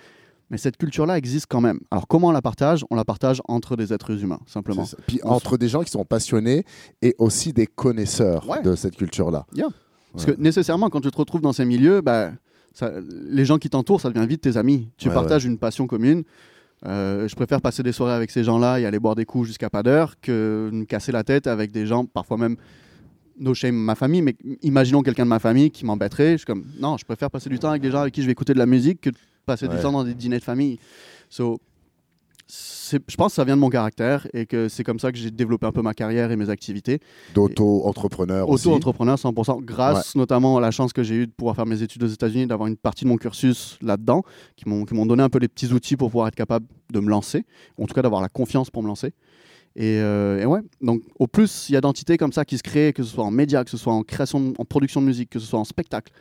Mais cette culture-là existe quand même. Alors, comment on la partage? On la partage entre des êtres humains, simplement. Puis entre des gens qui sont passionnés et aussi des connaisseurs Ouais. de cette culture-là. Parce que nécessairement, quand tu te retrouves dans ces milieux, bah, ça- les gens qui t'entourent, ça devient vite tes amis. Tu Ouais, partages une passion commune. Euh, je préfère passer des soirées avec ces gens-là et aller boire des coups jusqu'à pas d'heure que de me casser la tête avec des gens, parfois même no shame ma famille, mais imaginons quelqu'un de ma famille qui m'embêterait. Je suis comme, non, je préfère passer du temps avec des gens avec qui je vais écouter de la musique que de passer Ouais. du temps dans des dîners de famille. So, je pense que ça vient de mon caractère et que c'est comme ça que j'ai développé un peu ma carrière et mes activités. D'auto-entrepreneurs aussi. Auto-entrepreneur 100%, grâce notamment à la chance que j'ai eue de pouvoir faire mes études aux États-Unis, d'avoir une partie de mon cursus là-dedans, qui m'ont qui m'ont donné un peu les petits outils pour pouvoir être capable de me lancer, en tout cas d'avoir la confiance pour me lancer. Et, euh, et ouais, donc au plus il y a d'entités comme ça qui se créent, que ce soit en médias, que ce soit en création, en production de musique, que ce soit en spectacle.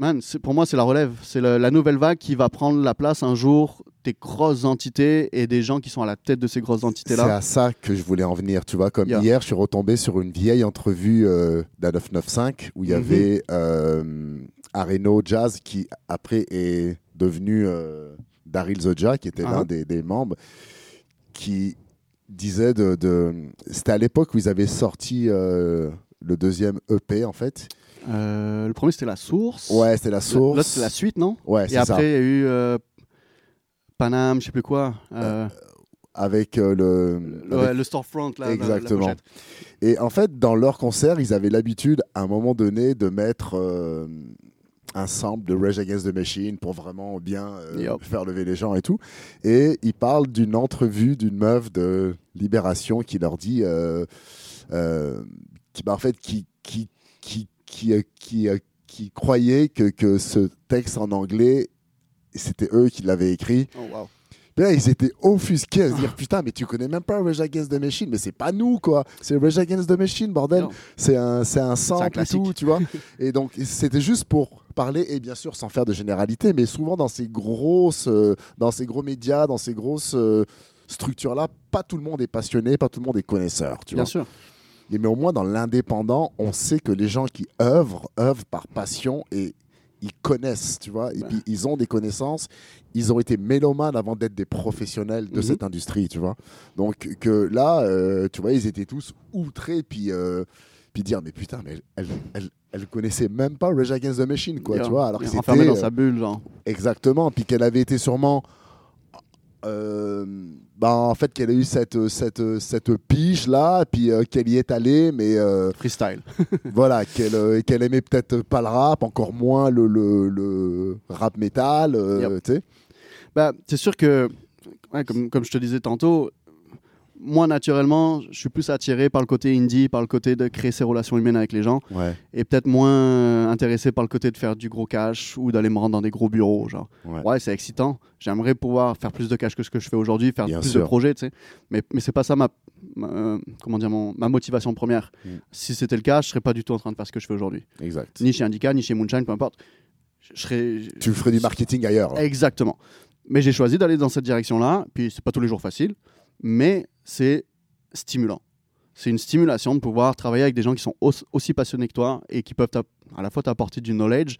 Man, c'est- pour moi, c'est la relève. C'est la nouvelle vague qui va prendre la place un jour des grosses entités et des gens qui sont à la tête de ces grosses C'est entités-là. à ça que je voulais en venir. Tu vois, comme Yeah. hier, je suis retombé sur une vieille entrevue euh, d'un 995 où il y Mhm. avait euh, Areno Jazz qui après est devenu euh, Daryl Zoja, qui était Ah. l'un des, des membres, qui disait de. de- C'était à l'époque où ils avaient sorti euh, le deuxième EP en fait. Euh, le premier, c'était La Source. Ouais, c'était la source. Là, c'était la suite, non? Ouais, Et c'est après, ça. il y a eu euh, Paname, je sais plus quoi. euh, Avec euh, le. le, avec- ouais, le storefront, là. la- la Exactement. Et en fait, dans leurs concerts, ils avaient l'habitude, à un moment donné, de mettre un sample de Rage Against the Machine pour vraiment bien euh, faire lever les gens et tout. Et ils parlent d'une entrevue d'une meuf de Libération qui leur dit, euh, euh, qui, bah, en fait, qui, qui, qui, qui, euh, qui, euh, qui croyait que, que ce texte en anglais, c'était eux qui l'avaient écrit. Oh, wow. Puis là, ils étaient offusqués à se dire Putain, mais tu connais même pas Rage Against the Machine, mais c'est pas nous, quoi. C'est Rage Against the Machine, bordel. C'est un, c'est un sample et tout, tu vois. et donc, c'était juste pour parler, et bien sûr, sans faire de généralité, mais souvent dans ces grosses, euh, dans ces gros médias, dans ces grosses euh, structures-là, pas tout le monde est passionné, pas tout le monde est connaisseur, tu Bien vois. sûr. Mais au moins, dans l'indépendant, on sait que les gens qui œuvrent, œuvrent par passion et ils connaissent, tu vois, et Bah. puis ils ont des connaissances. Ils ont été mélomanes avant d'être des professionnels de Mhm. cette industrie, tu vois. Donc que là, euh, tu vois, ils étaient tous outrés, puis euh, puis dire mais putain, mais elle, elle, elle connaissait même pas Rage Against the Machine, quoi, tu vois, alors que c'était dans euh, sa bulle, genre. Exactement, puis qu'elle avait été sûrement. Euh, bah, en fait, qu'elle a eu cette, cette, cette pige là, puis euh, qu'elle y est allée, mais euh, Freestyle. voilà, qu'elle euh, qu'elle aimait peut-être pas le rap, encore moins le, le, le rap métal, euh, tu sais. Bah, c'est sûr que, ouais, comme, comme je te disais tantôt, moi, naturellement, je suis plus attiré par le côté indie, par le côté de créer ses relations humaines avec les gens, Ouais, et peut-être moins euh, intéressé par le côté de faire du gros cash ou d'aller me rendre dans des gros bureaux. Genre, ouais. ouais, c'est excitant. J'aimerais pouvoir faire plus de cash que ce que je fais aujourd'hui, faire Bien plus sûr. de projets, tu sais. Mais, mais c'est pas ça ma, ma- euh, comment dire, mon- ma motivation première. Mm. Si c'était le cas, je serais pas du tout en train de faire ce que je fais aujourd'hui. Exact. Ni chez Indica, ni chez Moonshine, peu importe. Je serais, Tu ferais du marketing ailleurs. là. Exactement. Mais j'ai choisi d'aller dans cette direction-là. Puis c'est pas tous les jours facile, mais c'est stimulant. C'est une stimulation de pouvoir travailler avec des gens qui sont aussi, passionnés que toi et qui peuvent à la fois t'apporter du knowledge.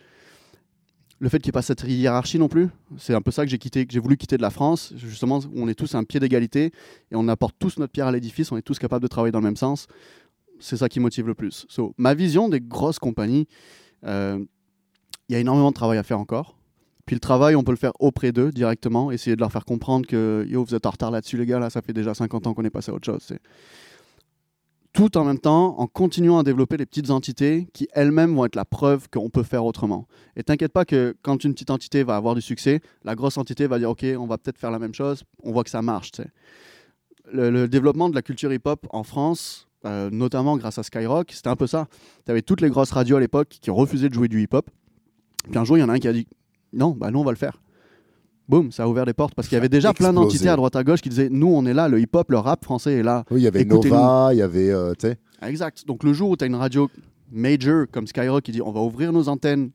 Le fait qu'il n'y ait pas cette hiérarchie non plus, c'est un peu ça que j'ai quitté, j'ai voulu quitter de la France. Justement, on est tous à un pied d'égalité et on apporte tous notre pierre à l'édifice. On est tous capables de travailler dans le même sens. C'est ça qui motive le plus. Ma vision des grosses compagnies, euh, il y a énormément de travail à faire encore. Puis le travail, on peut le faire auprès d'eux directement, essayer de leur faire comprendre que yo, vous êtes en retard là-dessus, les gars, là, ça fait déjà 50 ans qu'on est passé à autre chose. Tout en même temps, en continuant à développer les petites entités qui elles-mêmes vont être la preuve qu'on peut faire autrement. Et t'inquiète pas que quand une petite entité va avoir du succès, la grosse entité va dire ok, on va peut-être faire la même chose, on voit que ça marche. le développement de la culture hip-hop en France, euh, notamment grâce à Skyrock, c'était un peu ça. Tu avais toutes les grosses radios à l'époque qui refusaient de jouer du hip-hop. Puis un jour, il y en a un qui a dit non, bah nous on va le faire. Boum, ça a ouvert des portes parce qu'il y avait déjà plein d'entités à droite à gauche qui disaient nous on est là, le hip-hop, le rap français est là. Oui, il y avait. Nova, il y avait, euh. Exact. Donc le jour où tu as une radio major comme Skyrock qui dit on va ouvrir nos antennes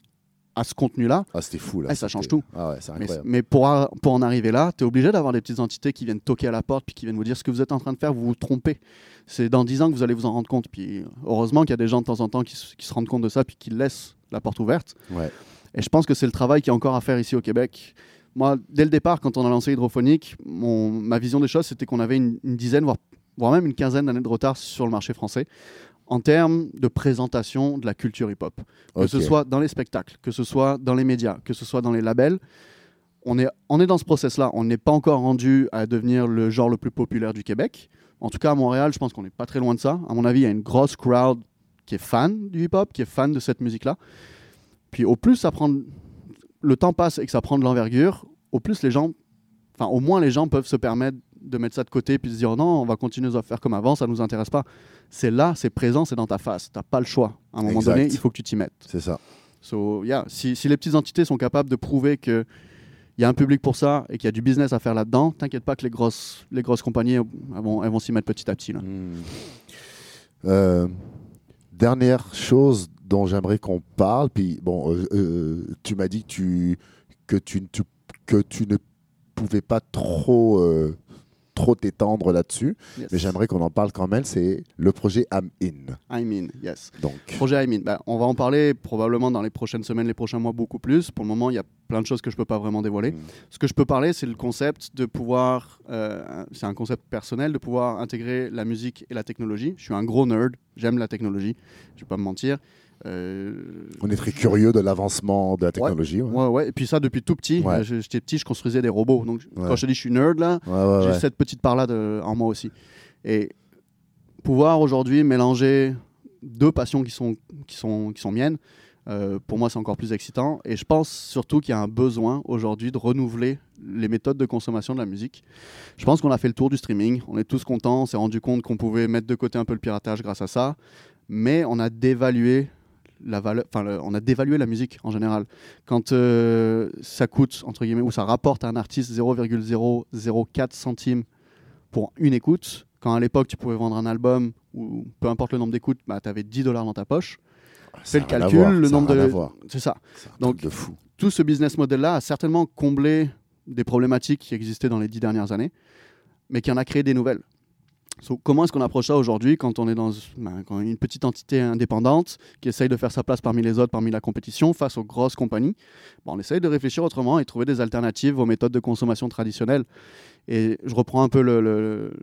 à ce contenu-là, Ah, c'était fou là. Ah, ça change tout. Ah ouais, mais, mais pour, a- pour en arriver là, tu es obligé d'avoir des petites entités qui viennent toquer à la porte puis qui viennent vous dire ce que vous êtes en train de faire, vous vous trompez. C'est dans 10 ans que vous allez vous en rendre compte. Puis heureusement qu'il y a des gens de temps en temps qui, se- qui se rendent compte de ça puis qui laissent la porte ouverte. Ouais. Et je pense que c'est le travail qui est encore à faire ici au Québec. Moi, dès le départ, quand on a lancé Hydrophonique, mon, ma vision des choses, c'était qu'on avait une, une dizaine, voire, voire même une quinzaine d'années de retard sur le marché français en termes de présentation de la culture hip-hop. Que ce soit dans les spectacles, que ce soit dans les médias, que ce soit dans les labels. On est, on est dans ce process-là. On n'est pas encore rendu à devenir le genre le plus populaire du Québec. En tout cas, à Montréal, je pense qu'on n'est pas très loin de ça. À mon avis, il y a une grosse crowd qui est fan du hip-hop, qui est fan de cette musique-là. Puis au plus ça prend, le temps passe et que ça prend de l'envergure, au plus les gens, enfin au moins les gens peuvent se permettre de mettre ça de côté puis se dire non, on va continuer à faire comme avant, ça nous intéresse pas. C'est là, c'est présent, c'est dans ta face. T'as pas le choix. À un moment Exact. donné, il faut que tu t'y mettes. C'est ça. So, yeah, si, si les petites entités sont capables de prouver qu'il y a un public pour ça et qu'il y a du business à faire là-dedans, t'inquiète pas que les grosses, les grosses compagnies elles vont, elles vont s'y mettre petit à petit. Là. Hmm. Euh, dernière chose dont j'aimerais qu'on parle, puis bon, euh, euh, tu m'as dit que tu, que, tu, tu- que tu ne pouvais pas trop, euh, trop t'étendre là-dessus, Yes. mais j'aimerais qu'on en parle quand même, c'est le projet I'm In. I mean, yes. Donc, Projet I mean, ben, on va en parler probablement dans les prochaines semaines, les prochains mois beaucoup plus. Pour le moment, il y a plein de choses que je peux pas vraiment dévoiler. Mm. Ce que je peux parler, c'est le concept de pouvoir, euh, c'est un concept personnel, de pouvoir intégrer la musique et la technologie. Je suis un gros nerd, j'aime la technologie, je vais pas me mentir. Euh, on est très curieux de l'avancement de la technologie. Ouais, Ouais, ouais. Et puis ça, depuis tout petit, Ouais. euh, j'étais petit, je construisais des robots. Donc, quand je te dis je suis nerd, là, j'ai cette petite part-là en moi aussi. Et pouvoir aujourd'hui mélanger deux passions qui sont, qui sont, qui sont miennes, euh, pour moi, c'est encore plus excitant. Et je pense surtout qu'il y a un besoin aujourd'hui de renouveler les méthodes de consommation de la musique. Je pense qu'on a fait le tour du streaming. On est tous contents. On s'est rendu compte qu'on pouvait mettre de côté un peu le piratage grâce à ça. Mais on a dévalué la valeur, enfin, le- on a dévalué la musique en général. Quand euh, ça coûte, entre guillemets, ou ça rapporte à un artiste 0,004 centimes pour une écoute, quand à l'époque tu pouvais vendre un album, ou peu importe le nombre d'écoutes, bah, tu avais 10 dollars dans ta poche. Ça Fais le calcul, voir, le nombre de. C'est ça. Donc, de fou. Tout ce business model-là a certainement comblé des problématiques qui existaient dans les dix dernières années, mais qui en a créé des nouvelles. So, comment est-ce qu'on approche ça aujourd'hui quand on est dans ben, une petite entité indépendante qui essaye de faire sa place parmi les autres, parmi la compétition, face aux grosses compagnies? On essaye de réfléchir autrement et trouver des alternatives aux méthodes de consommation traditionnelles. Et je reprends un peu le, le,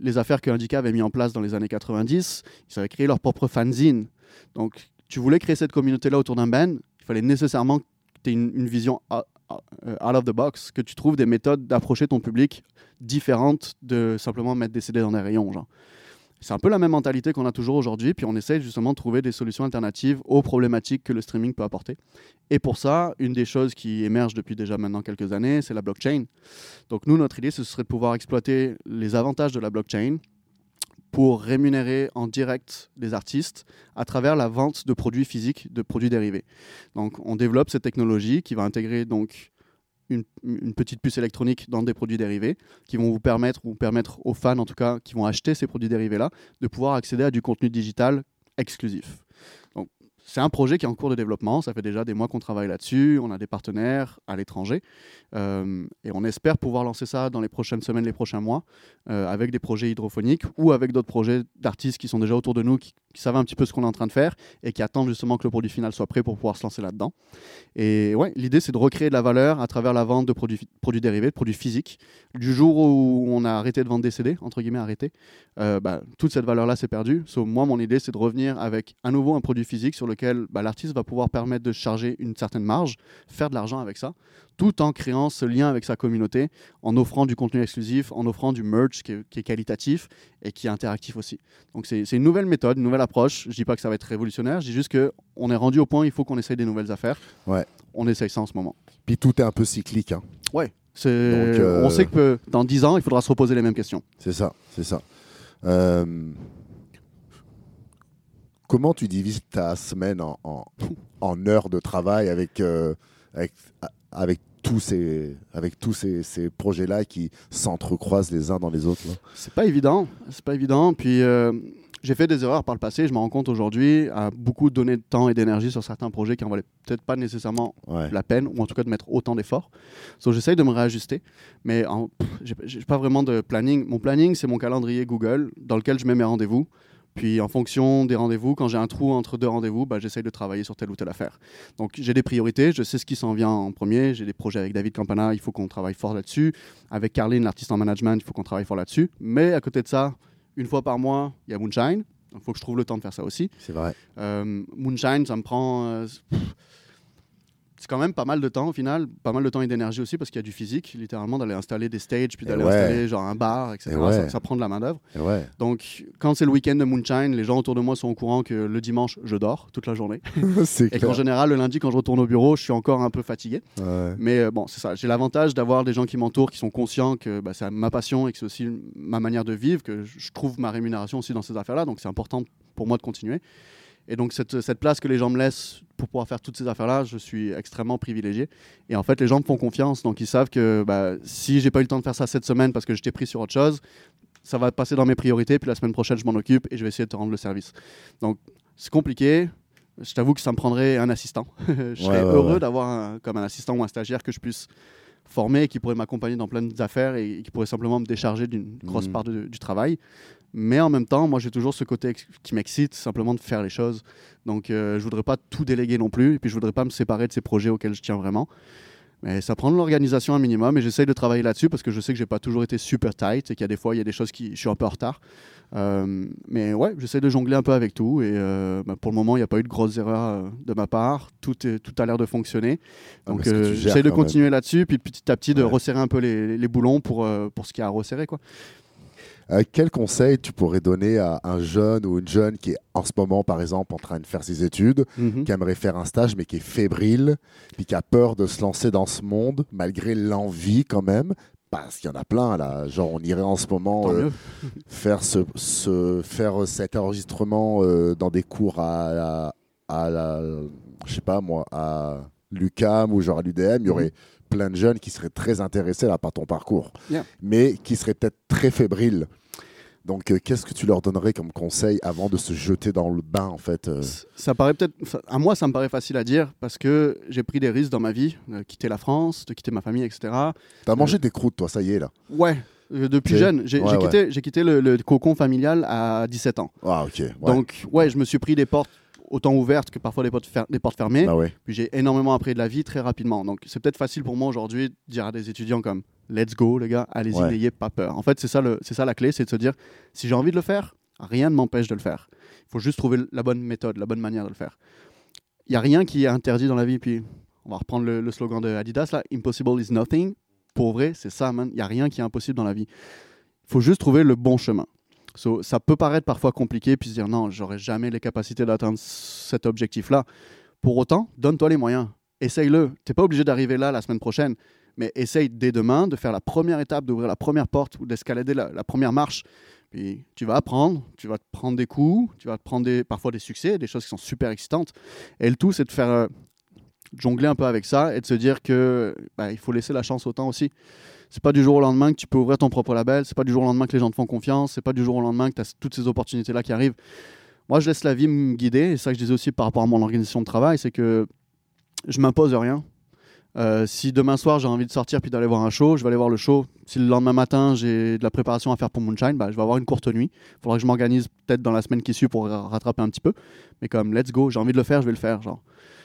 les affaires que Indica avait mis en place dans les années 90. Ils avaient créé leur propre fanzine. Donc, tu voulais créer cette communauté-là autour d'un band, il fallait nécessairement que tu aies une, vision out of the box, que tu trouves des méthodes d'approcher ton public différentes de simplement mettre des CD dans des rayons. C'est un peu la même mentalité qu'on a toujours aujourd'hui, puis on essaie justement de trouver des solutions alternatives aux problématiques que le streaming peut apporter. Et pour ça, une des choses qui émerge depuis déjà maintenant quelques années, c'est la blockchain. Donc nous, notre idée, ce serait de pouvoir exploiter les avantages de la blockchain pour rémunérer en direct les artistes à travers la vente de produits physiques, de produits dérivés. Donc on développe cette technologie qui va intégrer donc une, une, petite puce électronique dans des produits dérivés qui vont vous permettre, ou permettre aux fans en tout cas, qui vont acheter ces produits dérivés-là, de pouvoir accéder à du contenu digital exclusif. C'est un projet qui est en cours de développement. Ça fait déjà des mois qu'on travaille là-dessus. On a des partenaires à l'étranger. Euh, et on espère pouvoir lancer ça dans les prochaines semaines, les prochains mois, euh, avec des projets hydrophoniques ou avec d'autres projets d'artistes qui sont déjà autour de nous, qui, savent un petit peu ce qu'on est en train de faire et qui attendent justement que le produit final soit prêt pour pouvoir se lancer là-dedans. Et ouais, l'idée, c'est de recréer de la valeur à travers la vente de produits, produits dérivés, de produits physiques. Du jour où on a arrêté de vendre des CD, entre guillemets arrêté, euh, bah, toute cette valeur-là s'est perdue. So, moi, mon idée, c'est de revenir avec à nouveau un produit physique sur lequel bah, l'artiste va pouvoir permettre de charger une certaine marge, faire de l'argent avec ça, tout en créant ce lien avec sa communauté, en offrant du contenu exclusif, en offrant du merch qui est, qui est qualitatif et qui est interactif aussi. Donc c'est une nouvelle méthode, une nouvelle approche. Je dis pas que ça va être révolutionnaire, je dis juste qu'on est rendu au point, il faut qu'on essaye des nouvelles affaires. Ouais. On essaye ça en ce moment. Puis tout est un peu cyclique. Hein. Ouais. Euh... On sait que dans 10 ans, il faudra se reposer les mêmes questions. C'est ça, c'est ça. Euh... Comment tu divises ta semaine en, en, en heures de travail avec, euh, avec, avec tous ces, avec tous ces, ces projets-là qui s'entrecroisent les uns dans les autres C'est pas évident, c'est pas évident. Puis euh, j'ai fait des erreurs par le passé, je me rends compte aujourd'hui à beaucoup donner de temps et d'énergie sur certains projets qui en valaient peut-être pas nécessairement ouais. la peine, ou en tout cas de mettre autant d'efforts. So, j'essaye de me réajuster, mais j'ai pas vraiment de planning. Mon planning, c'est mon calendrier Google dans lequel je mets mes rendez-vous. Puis en fonction des rendez-vous, quand j'ai un trou entre deux rendez-vous, bah, j'essaye de travailler sur telle ou telle affaire. Donc j'ai des priorités, je sais ce qui s'en vient en premier. J'ai des projets avec David Campana, il faut qu'on travaille fort là-dessus. Avec Carline, l'artiste en management, il faut qu'on travaille fort là-dessus. Mais à côté de ça, une fois par mois, il y a Moonshine. Il faut que je trouve le temps de faire ça aussi. C'est vrai. Euh, Moonshine, ça me prend... Euh, c'est quand même pas mal de temps au final, pas mal de temps et d'énergie aussi parce qu'il y a du physique, littéralement d'aller installer des stages, puis d'aller ouais. installer genre un bar, etc. Ouais. Ça, ça, prend de la main d'œuvre. Ouais. Donc quand c'est le week-end de Moonshine, les gens autour de moi sont au courant que le dimanche je dors toute la journée. et qu'en général le lundi quand je retourne au bureau, je suis encore un peu fatigué. Mais euh, bon, c'est ça. J'ai l'avantage d'avoir des gens qui m'entourent, qui sont conscients que bah, c'est ma passion et que c'est aussi ma manière de vivre, que je trouve ma rémunération aussi dans ces affaires-là. Donc c'est important pour moi de continuer. Et donc, cette, cette, place que les gens me laissent pour pouvoir faire toutes ces affaires-là, je suis extrêmement privilégié. Et en fait, les gens me font confiance. Donc, ils savent que bah, si j'ai pas eu le temps de faire ça cette semaine parce que j'étais pris sur autre chose, ça va passer dans mes priorités. Puis la semaine prochaine, je m'en occupe et je vais essayer de te rendre le service. Donc, c'est compliqué. Je t'avoue que ça me prendrait un assistant. je ouais, serais ouais, heureux ouais. d'avoir comme un assistant ou un stagiaire que je puisse former, qui pourrait m'accompagner dans plein d'affaires et qui pourrait simplement me décharger d'une grosse Mhm. part de- du travail. Mais en même temps, moi, j'ai toujours ce côté qui m'excite, simplement de faire les choses. Donc, euh, je voudrais pas tout déléguer non plus, et puis je voudrais pas me séparer de ces projets auxquels je tiens vraiment. Mais ça prend de l'organisation un minimum, et j'essaye de travailler là-dessus parce que je sais que j'ai pas toujours été super tight et qu'il y a des fois, il y a des choses qui, je suis un peu en retard. Euh, mais ouais, j'essaie de jongler un peu avec tout, et euh, bah, pour le moment, il n'y a pas eu de grosses erreurs euh, de ma part. Tout, est, tout a l'air de fonctionner. Ah, Donc, euh, j'essaie de continuer là-dessus, puis petit à petit de resserrer un peu les, les boulons pour, pour ce qu'il y a à resserrer. Quoi. Euh, quel conseil tu pourrais donner à un jeune ou une jeune qui est en ce moment, par exemple, en train de faire ses études, Mhm. qui aimerait faire un stage, mais qui est fébrile, puis qui a peur de se lancer dans ce monde, malgré l'envie quand même Parce qu'il y en a plein, là. Genre, on irait en ce moment euh, faire, ce, ce- faire cet enregistrement euh, dans des cours à, la- à la, je sais pas moi, à l'UCAM ou genre à l'UDM, il y aurait plein de jeunes qui seraient très intéressés là par ton parcours, Yeah. mais qui seraient peut-être très fébriles. Donc, euh, qu'est-ce que tu leur donnerais comme conseil avant de se jeter dans le bain, en fait euh Ça paraît peut-être, à moi, ça me paraît facile à dire parce que j'ai pris des risques dans ma vie, de quitter la France, de quitter ma famille, etc. T'as mangé des croûtes, toi, ça y est, là. Ouais, euh, depuis jeune. J'ai Ouais, j'ai ouais. quitté, le, le cocon familial à 17 ans. Ah, ok. ouais. Donc, ouais, je me suis pris des portes autant ouvertes que parfois des portes, fer- des portes fermées. Bah ouais. Puis j'ai énormément appris de la vie très rapidement. Donc c'est peut-être facile pour moi aujourd'hui de dire à des étudiants comme Let's go les gars, allez-y, Ouais. n'ayez pas peur. En fait c'est ça, le- c'est ça la clé, c'est de se dire si j'ai envie de le faire, rien ne m'empêche de le faire. Il faut juste trouver la bonne méthode, la bonne manière de le faire. Il n'y a rien qui est interdit dans la vie. Puis on va reprendre le, le slogan de Adidas là, Impossible is nothing. Pour vrai, c'est ça, man. Il n'y a rien qui est impossible dans la vie. Il faut juste trouver le bon chemin. So, ça peut paraître parfois compliqué, puis se dire non, j'aurai jamais les capacités d'atteindre cet objectif-là. Pour autant, donne-toi les moyens. Essaye-le. Tu n'es pas obligé d'arriver là la semaine prochaine, mais essaye dès demain de faire la première étape, d'ouvrir la première porte ou d'escalader la, première marche. Puis tu vas apprendre, tu vas te prendre des coups, tu vas te prendre parfois des succès, des choses qui sont super excitantes. Et le tout, c'est de faire euh, jongler un peu avec ça et de se dire que bah, il faut laisser la chance au temps aussi. C'est pas du jour au lendemain que tu peux ouvrir ton propre label, c'est pas du jour au lendemain que les gens te font confiance, c'est pas du jour au lendemain que tu as toutes ces opportunités-là qui arrivent. Moi, je laisse la vie me guider, et ça que je disais aussi par rapport à mon organisation de travail, c'est que je m'impose rien. Euh, si demain soir j'ai envie de sortir puis d'aller voir un show, je vais aller voir le show. Si le lendemain matin j'ai de la préparation à faire pour Moonshine, bah, je vais avoir une courte nuit. Il faudra que je m'organise peut-être dans la semaine qui suit pour ra- rattraper un petit peu. Mais comme let's go, j'ai envie de le faire, je vais le faire. Genre.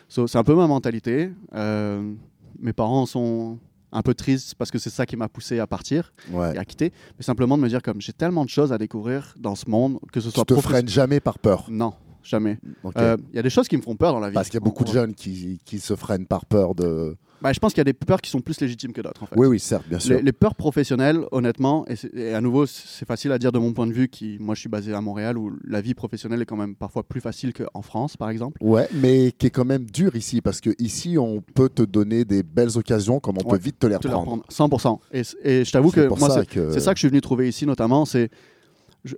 So, c'est un peu ma mentalité. Euh, mes parents sont un peu tristes parce que c'est ça qui m'a poussé à partir Ouais. et à quitter. Mais simplement de me dire comme j'ai tellement de choses à découvrir dans ce monde que ce Tu soit te professe- freines jamais par peur. Non, jamais. Ok. Euh, Il y a des choses qui me font peur dans la vie. Parce qu'il y a beaucoup de jeunes qui, qui se freinent par peur de. Bah, je pense qu'il y a des peurs qui sont plus légitimes que d'autres. En fait. Oui, oui, certes, bien sûr. Les, les peurs professionnelles, honnêtement, et, à nouveau, c'est facile à dire de mon point de vue, qui, moi je suis basé à Montréal, où la vie professionnelle est quand même parfois plus facile qu'en France, par exemple. Ouais, mais qui est quand même dur ici, parce que ici, on peut te donner des belles occasions, comme on Ouais, peut vite te les reprendre. prendre, 100%. Et, et je t'avoue que moi, c'est que- ça que je suis venu trouver ici, notamment, c'est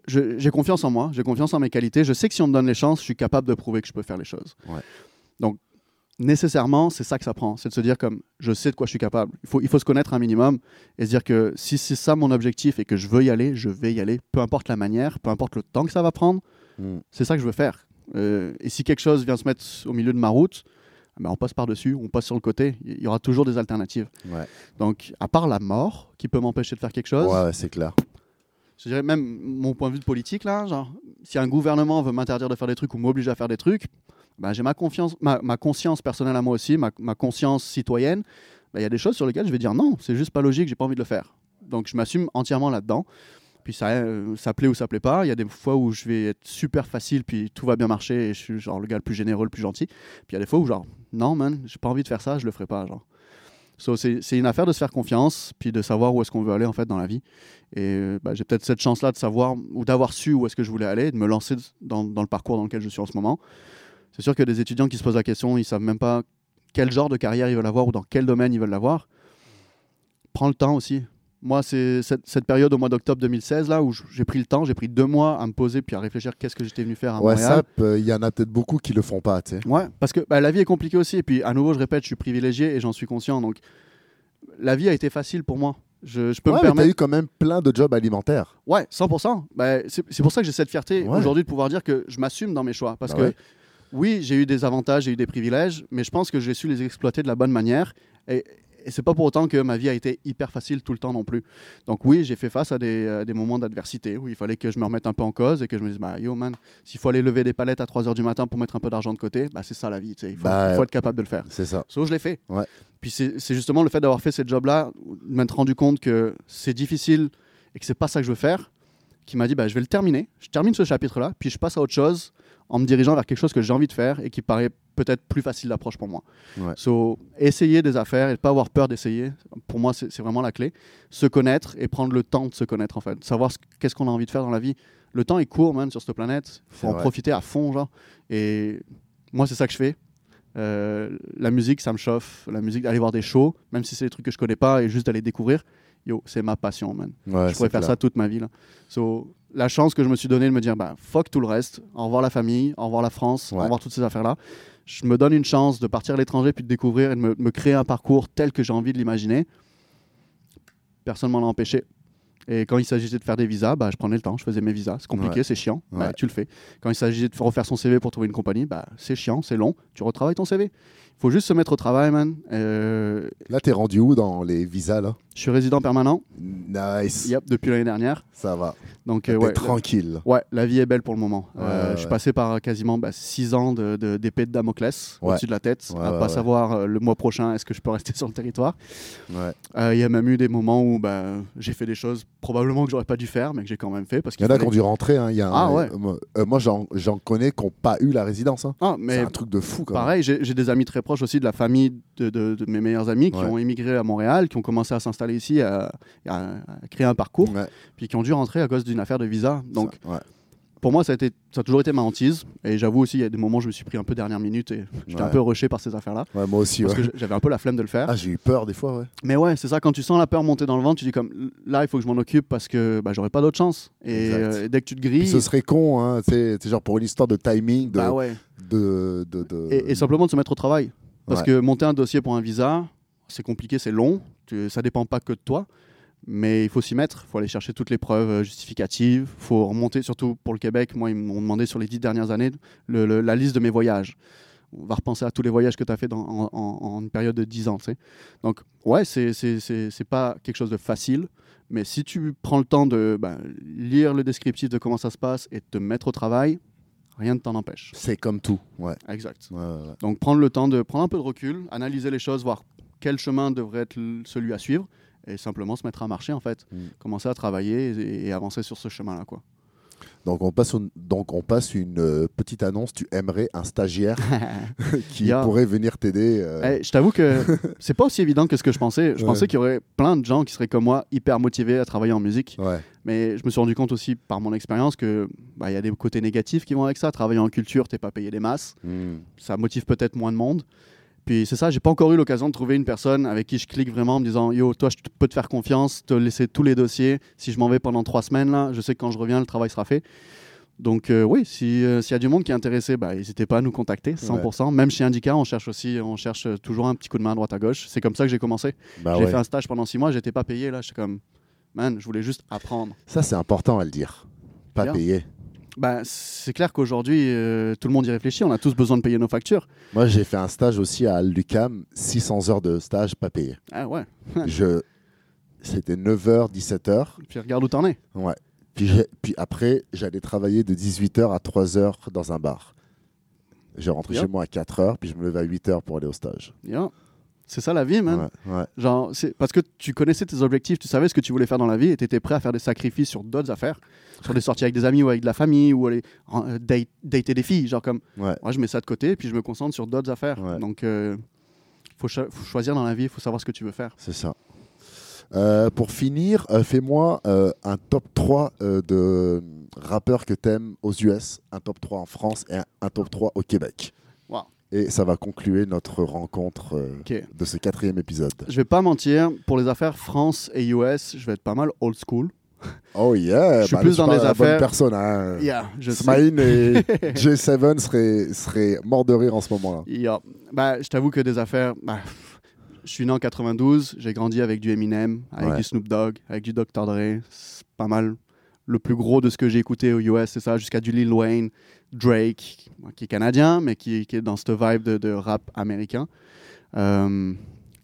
j'ai confiance en moi, j'ai confiance en mes qualités. Je sais que si on me donne les chances, je suis capable de prouver que je peux faire les choses. Ouais. Donc, nécessairement, c'est ça que ça prend. C'est de se dire comme, je sais de quoi je suis capable. Il faut, il faut se connaître un minimum et se dire que si c'est ça mon objectif et que je veux y aller, je vais y aller. Peu importe la manière, peu importe le temps que ça va prendre, Mm. c'est ça que je veux faire. Euh, et si quelque chose vient se mettre au milieu de ma route, ben on passe par-dessus, on passe sur le côté. Il y aura toujours des alternatives. Ouais, Donc, à part la mort qui peut m'empêcher de faire quelque chose, ouais, ouais, c'est clair. je dirais même mon point de vue de politique, là, genre, si un gouvernement veut m'interdire de faire des trucs ou m'oblige à faire des trucs, ben, j'ai ma, conscience personnelle à moi aussi, ma, conscience citoyenne. Ben, Il y a des choses sur lesquelles je vais dire non, c'est juste pas logique, j'ai pas envie de le faire. Donc, je m'assume entièrement là-dedans. Puis ça, euh, ça plaît ou ça plaît pas. Il y a des fois où je vais être super facile, puis tout va bien marcher, et je suis genre le gars le plus généreux, le plus gentil. Puis il y a des fois où genre, non man, j'ai pas envie de faire ça, je le ferai pas. Genre. So, c'est une affaire de se faire confiance, puis de savoir où est-ce qu'on veut aller en fait dans la vie. Et euh, bah, j'ai peut-être cette chance-là de savoir ou d'avoir su où est-ce que je voulais aller, de me lancer dans le parcours dans lequel je suis en ce moment. C'est sûr que des étudiants qui se posent la question, ils savent même pas quel genre de carrière ils veulent avoir ou dans quel domaine ils veulent l'avoir. Prends le temps aussi. Moi, c'est cette, cette période au mois d'octobre 2016 là où j'ai pris le temps, j'ai pris deux mois à me poser puis à réfléchir qu'est-ce que j'étais venu faire à Ouais, Montréal. peut- il y en a peut-être beaucoup qui le font pas, tu sais. Ouais, parce que bah, la vie est compliquée aussi. Et puis, à nouveau, je répète, je suis privilégié et j'en suis conscient. Donc, la vie a été facile pour moi. Je, je peux Ouais, me mais t'as permettre. eu quand même plein de jobs alimentaires. Ouais, 100%. Bah, c'est c'est pour ça que j'ai cette fierté Ouais. aujourd'hui de pouvoir dire que je m'assume dans mes choix. Parce Bah que ouais. Oui, j'ai eu des avantages, j'ai eu des privilèges, mais je pense que j'ai su les exploiter de la bonne manière. Et, et c'est pas pour autant que ma vie a été hyper facile tout le temps non plus. Donc oui, j'ai fait face à des, euh, des moments d'adversité où il fallait que je me remette un peu en cause et que je me dise, bah yo man, s'il faut aller lever des palettes à 3h du matin pour mettre un peu d'argent de côté, bah c'est ça la vie. Il faut, Bah, faut être capable de le faire. C'est ça. So, je l'ai fait. Ouais. Puis c'est c'est justement le fait d'avoir fait ce job-là, de m'être rendu compte que c'est difficile et que c'est pas ça que je veux faire, qui m'a dit bah, je vais le terminer. Je termine ce chapitre-là, puis je passe à autre chose en me dirigeant vers quelque chose que j'ai envie de faire et qui paraît peut-être plus facile d'approche pour moi. Ouais. So, essayer des affaires et ne pas avoir peur d'essayer, pour moi, c'est vraiment la clé. Se connaître et prendre le temps de se connaître, en fait. Savoir ce- qu'est-ce qu'on a envie de faire dans la vie. Le temps est court, man, sur cette planète. Il faut en vrai. profiter à fond, genre. Et moi, c'est ça que je fais. Euh, la musique, ça me chauffe. La musique, d'aller voir des shows, même si c'est des trucs que je connais pas et juste d'aller découvrir, yo, c'est ma passion, man. Ouais, je pourrais faire clair. ça toute ma vie. Là. So, la chance que je me suis donnée de me dire, bah, fuck tout le reste. Au revoir la famille, au revoir la France, au revoir toutes ces affaires-là. Je me donne une chance de partir à l'étranger puis de découvrir et de me, me créer un parcours tel que j'ai envie de l'imaginer. Personne m'en a empêché. Et quand il s'agissait de faire des visas, bah, je prenais le temps, je faisais mes visas. C'est compliqué, Ouais. c'est chiant, bah, Ouais. tu le fais. Quand il s'agissait de refaire son CV pour trouver une compagnie, bah, c'est chiant, c'est long, tu retravailles ton CV. Faut juste se mettre au travail, man. Euh, Là, t'es rendu où dans les visas, là? Je suis résident permanent, Nice. yep, depuis l'année dernière. Ça va. Donc, euh, ouais, tranquille. Ouais, la vie est belle pour le moment. Ouais, Euh, ouais, je suis passé par quasiment 6 ans de- de- d'épée de, Damoclès au-dessus de la tête, à pas savoir euh, le mois prochain est-ce que je peux rester sur le territoire. Euh, Il y a même eu des moments où bah, j'ai fait des choses probablement que j'aurais pas dû faire, mais que j'ai quand même fait parce Il qu'il y en a qui ont dû rentrer. hein. Y a un- Ah ouais. euh, moi- euh, j'en connais qui n'ont pas eu la résidence. hein. Ah, C'est un truc de fou, quand pareil, j'ai des amis très proches aussi de la famille de, de- de mes meilleurs amis qui Ouais. ont émigré à Montréal, qui ont commencé à s'installer ici, à, à- à créer un parcours, Ouais, puis qui ont dû rentrer à cause d'une affaire de visa. Donc, ça, ouais. pour moi, ça a, été, ça a toujours été ma hantise. Et j'avoue aussi, il y a des moments où je me suis pris un peu dernière minute et j'étais un peu rushé par ces affaires-là. Moi aussi. Parce que j'avais un peu la flemme de le faire. Ah, j'ai eu peur des fois, ouais. Mais ouais, c'est ça, quand tu sens la peur monter dans le ventre, tu dis comme là, il faut que je m'en occupe parce que bah, j'aurai pas d'autre chance. Et euh, dès que tu te Puis grilles. ce serait con, hein, c'est genre pour une histoire de timing, de, bah de, de, de- Et, et simplement de se mettre au travail. Parce Ouais. que monter un dossier pour un visa, c'est compliqué, c'est long. Tu, ça dépend pas que de toi. Mais il faut s'y mettre. Il faut aller chercher toutes les preuves euh, justificatives. Il faut remonter, surtout pour le Québec. Moi, ils m'ont demandé sur les dix dernières années le- le- la liste de mes voyages. On va repenser à tous les voyages que tu as fait dans, en, en- en une période de 10 ans. Donc, ouais, c'est pas quelque chose de facile. Mais si tu prends le temps de ben, lire le descriptif de comment ça se passe et de te mettre au travail, rien ne t'en empêche. C'est comme tout, ouais. Exact. Ouais, ouais, ouais. Donc prendre le temps de prendre un peu de recul, analyser les choses, voir quel chemin devrait être celui à suivre et simplement se mettre à marcher en fait. Mm. Commencer à travailler et, et avancer sur ce chemin-là quoi. Donc on passe, au- donc on passe une petite annonce. Tu aimerais un stagiaire qui Yeah. pourrait venir t'aider. euh, Eh, je t'avoue que c'est pas aussi évident que ce que je pensais. Je Ouais. pensais qu'il y aurait plein de gens qui seraient comme moi hyper motivés à travailler en musique, Ouais. mais je me suis rendu compte aussi par mon expérience que bah, il y a des côtés négatifs qui vont avec ça. Travailler en culture, t'es pas payé des masses. Hmm. ça motive peut-être moins de monde. Puis c'est ça, j'ai pas encore eu l'occasion de trouver une personne avec qui je clique vraiment en me disant Yo, toi, je peux te faire confiance, te laisser tous les dossiers. Si je m'en vais pendant trois semaines, là, je sais que quand je reviens, le travail sera fait. Donc, euh, oui, si, euh, s'il y a du monde qui est intéressé, bah, n'hésitez pas à nous contacter, 100%. Même chez Indica, on cherche aussi, on cherche toujours un petit coup de main à droite à gauche. C'est comme ça que j'ai commencé. Bah j'ai ouais. fait un stage pendant six mois, j'étais pas payé. Là, j'étais comme, man, je voulais juste apprendre. Ça, c'est important à le dire. Pas Bien. payé. Bah, c'est clair qu'aujourd'hui, euh, tout le monde y réfléchit. On a tous besoin de payer nos factures. Moi, j'ai fait un stage aussi à l'UCAM, 600 heures de stage pas payé. Ah ouais. Je... C'était 9h, 17h. Puis regarde où t'en es. Ouais. Puis, j'ai- puis après, j'allais travailler de 18h à 3h dans un bar. Rentrais Bien. chez moi à 4h, puis je me levais à 8h pour aller au stage. Yeah. C'est ça la vie, man. Ouais, ouais. Genre, c'est parce que tu connaissais tes objectifs, tu savais ce que tu voulais faire dans la vie et tu étais prêt à faire des sacrifices sur d'autres affaires, sur des sorties avec des amis ou avec de la famille ou aller euh, date- dater des filles. Genre, comme Ouais. moi, je mets ça de côté et puis je me concentre sur d'autres affaires. Donc, il faut, cho- faut choisir dans la vie, il faut savoir ce que tu veux faire. C'est ça. Euh, pour finir, euh, fais-moi euh, un top 3 euh, de rappeurs que t'aimes aux US, un top 3 en France et un, un top 3 au Québec. Et ça va conclure notre rencontre euh, de ce quatrième épisode. Je vais pas mentir, pour les affaires France et US, je vais être pas mal old school. Oh yeah Je suis bah, plus dans à la bonne affaires- personne. Hein. Yeah, je. Smaïn et J7 seraient, seraient morts de rire en ce moment-là. Yeah. Bah, je t'avoue que des affaires. bah, je suis né en 92, j'ai grandi avec du Eminem, avec Ouais. du Snoop Dogg, avec du Dr. Dre. C'est pas mal le plus gros de ce que j'ai écouté aux US, c'est ça, jusqu'à du Lil Wayne, Drake, qui est canadien, mais qui, qui est dans cette vibe de, de rap américain. Euh,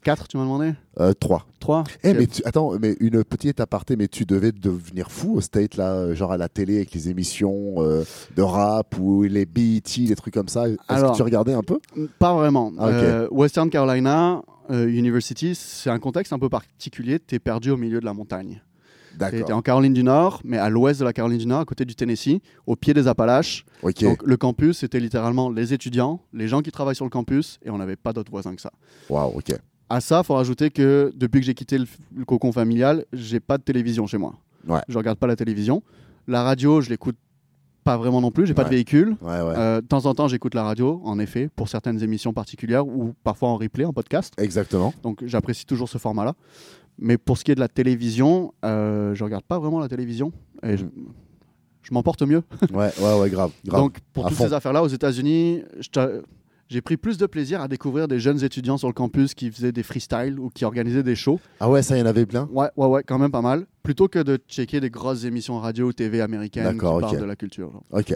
quatre, tu m'as demandé? 3. Trois Eh, Ok. mais tu- attends, mais une petite aparté, mais tu devais devenir fou au State, là, euh, genre à la télé avec les émissions euh, de rap ou les BET, les trucs comme ça. Est-ce que tu regardais un peu? Pas vraiment. Ah. Euh, Western Carolina euh, University, c'est un contexte un peu particulier. Tu es perdu au milieu de la montagne. D'accord. en Caroline du Nord, mais à l'ouest de la Caroline du Nord, à côté du Tennessee, au pied des Appalaches. Donc le campus, c'était littéralement les étudiants, les gens qui travaillent sur le campus, et on n'avait pas d'autres voisins que ça. Waouh, ok. À ça, faut rajouter que depuis que j'ai quitté le, le cocon familial, j'ai pas de télévision chez moi. Ouais. Je regarde pas la télévision. La radio, je l'écoute pas vraiment non plus. J'ai pas de Ouais. véhicule. Ouais, ouais. Euh, de temps en temps, j'écoute la radio, en effet, pour certaines émissions particulières ou parfois en replay, en podcast. Exactement. Donc j'apprécie toujours ce format-là. Mais pour ce qui est de la télévision, euh, je regarde pas vraiment la télévision. Et je, je m'en porte mieux. Ouais, ouais, ouais, grave. grave. Donc pour à toutes fond. ces affaires-là, aux États-Unis, j'ai pris plus de plaisir à découvrir des jeunes étudiants sur le campus qui faisaient des freestyles ou qui organisaient des shows. Ah ouais, ça, il y en avait plein Ouais, ouais, ouais, quand même pas mal. Plutôt que de checker des grosses émissions radio ou TV américaines qui D'accord, parlent de la culture. genre. Ok.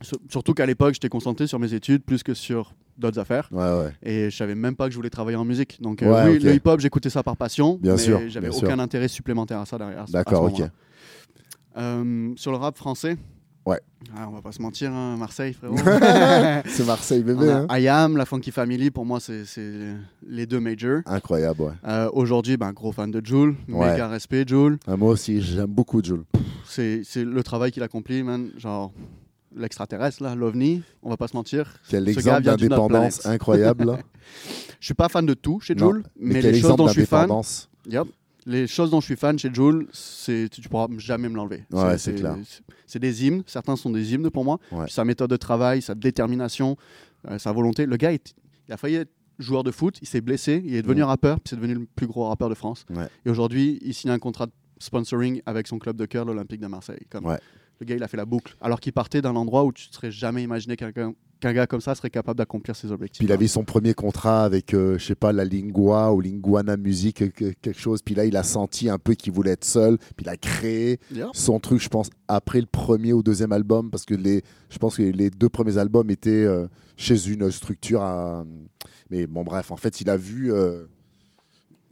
Sur- Surtout qu'à l'époque, j'étais concentré sur mes études plus que sur d'autres affaires. Ouais, ouais. Et je savais même pas que je voulais travailler en musique. Donc, euh, Ouais, oui, le hip-hop, j'écoutais ça par passion. Bien mais sûr, J'avais aucun sûr. intérêt supplémentaire à ça derrière. D'accord, ok. Euh, sur le rap français? Ouais. Ah, on va pas se mentir, hein, Marseille, frérot. C'est Marseille bébé. hein. IAM, la Funky Family, pour moi, c'est les deux majors. Incroyable, ouais. Euh, Aujourd'hui, ben, gros fan de Joule, Ouais. méga respect, Joule. Ah, moi aussi, j'aime beaucoup Jules. C'est c'est le travail qu'il accomplit, man. Genre, l'extraterrestre, là, l'OVNI, on va pas se mentir. Quel exemple d'indépendance incroyable. là. Je suis pas fan de tout chez Joule, mais, quel les choses dont je suis fan. Yep. Les choses dont je suis fan chez Joule, c'est tu pourras jamais me l'enlever. Ouais, c'est clair. c'est- des hymnes, certains sont des hymnes pour moi. Ouais. Sa méthode de travail, sa détermination, euh, sa volonté. Le gars, est- il a failli être joueur de foot, il s'est blessé, il est devenu Mm. rappeur, puis c'est devenu le plus gros rappeur de France. Ouais. Et aujourd'hui, il signe un contrat de sponsoring avec son club de cœur, l'Olympique de Marseille. Comme Ouais. Le gars, il a fait la boucle. Alors qu'il partait d'un endroit où tu ne serais jamais imaginé qu'un gars comme ça serait capable d'accomplir ses objectifs. Puis il avait son premier contrat avec, euh, je sais pas, la Lingua ou Linguana Music, euh, que- quelque chose. Puis là, il a senti un peu qu'il voulait être seul. Puis il a créé son truc, je pense, après le premier ou deuxième album. Parce que les, je pense que les deux premiers albums étaient euh, chez une structure. à- Mais bon, bref, en fait, il a vu euh,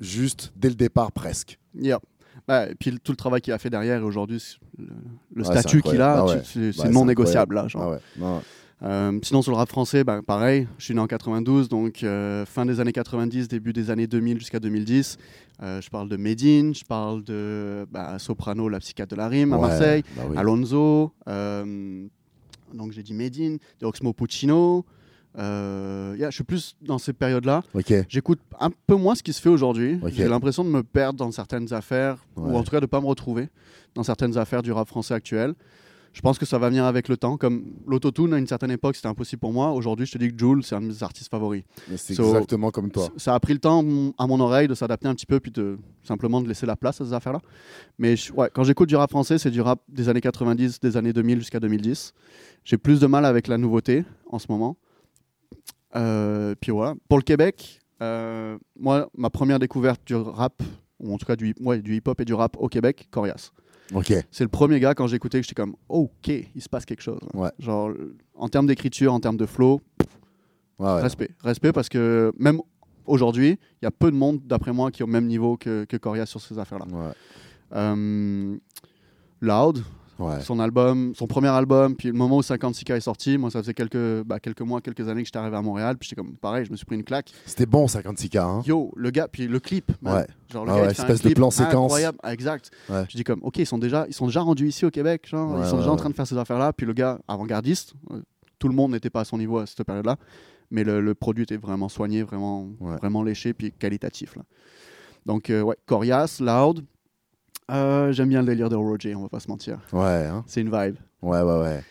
juste dès le départ presque. Yep. Bah, et puis tout le travail qu'il a fait derrière, et aujourd'hui, le, le Ouais, c'est statut qu'il a. Ah ouais. c'est Ouais, non négociable. Là, genre. Ah. Non, Euh, sinon, sur le rap français, bah, pareil, je suis né en 92, donc euh, fin des années 90, début des années 2000 jusqu'à 2010. Euh, je parle de Medine, je parle de bah, Soprano, la psychiatre de la rime à Marseille, bah oui. Alonso, donc j'ai dit Medine, de Oxmo Puccino. Euh, yeah, je suis plus dans ces périodes-là. J'écoute un peu moins ce qui se fait aujourd'hui. J'ai l'impression de me perdre dans certaines affaires, Ouais. ou en tout cas de ne pas me retrouver dans certaines affaires du rap français actuel. Je pense que ça va venir avec le temps. Comme l'autotune, à une certaine époque, c'était impossible pour moi. Aujourd'hui, je te dis que Jules, c'est un de mes artistes favoris. C'est So- exactement comme toi. Ça a pris le temps à mon oreille de s'adapter un petit peu, puis de simplement de laisser la place à ces affaires-là. Mais je- ouais, quand j'écoute du rap français, c'est du rap des années 90, des années 2000 jusqu'à 2010. J'ai plus de mal avec la nouveauté en ce moment. Euh, puis voilà. Pour le Québec, euh, moi, ma première découverte du rap, ou en tout cas du, hip- ouais, du hip-hop et du rap au Québec, Corias. Ok. C'est le premier gars quand j'écoutais que j'étais comme, ok, il se passe quelque chose. là. Ouais. Genre, en termes d'écriture, en termes de flow, Ouais, ouais. Respect. Respect parce que même aujourd'hui, il y a peu de monde, d'après moi, qui est au même niveau que, que Corias sur ces affaires-là. Ouais. Euh, Loud, Ouais. son album, son premier album, puis le moment où 56K est sorti, moi ça faisait quelques, bah, quelques mois, quelques années que j'étais arrivé à Montréal, puis j'étais comme pareil, je me suis pris une claque. C'était bon 56K. Hein. Yo, le gars, puis le clip, man. Ouais. genre le Ah gars, ouais, espèce de clip plan séquence. incroyable, Ah, exact. Ouais. Je dis comme, ok, ils sont déjà, ils sont déjà rendus ici au Québec, genre, ils sont déjà en train de faire ces affaires-là, puis le gars avant-gardiste, euh, tout le monde n'était pas à son niveau à cette période-là, mais le, le produit était vraiment soigné, vraiment, vraiment léché, puis qualitatif. Là. Donc, euh, ouais, Corias, Loud. Euh, J'aime bien le délire de Roger, on va pas se mentir. Ouais, hein. C'est une vibe. ouais, ouais, ouais.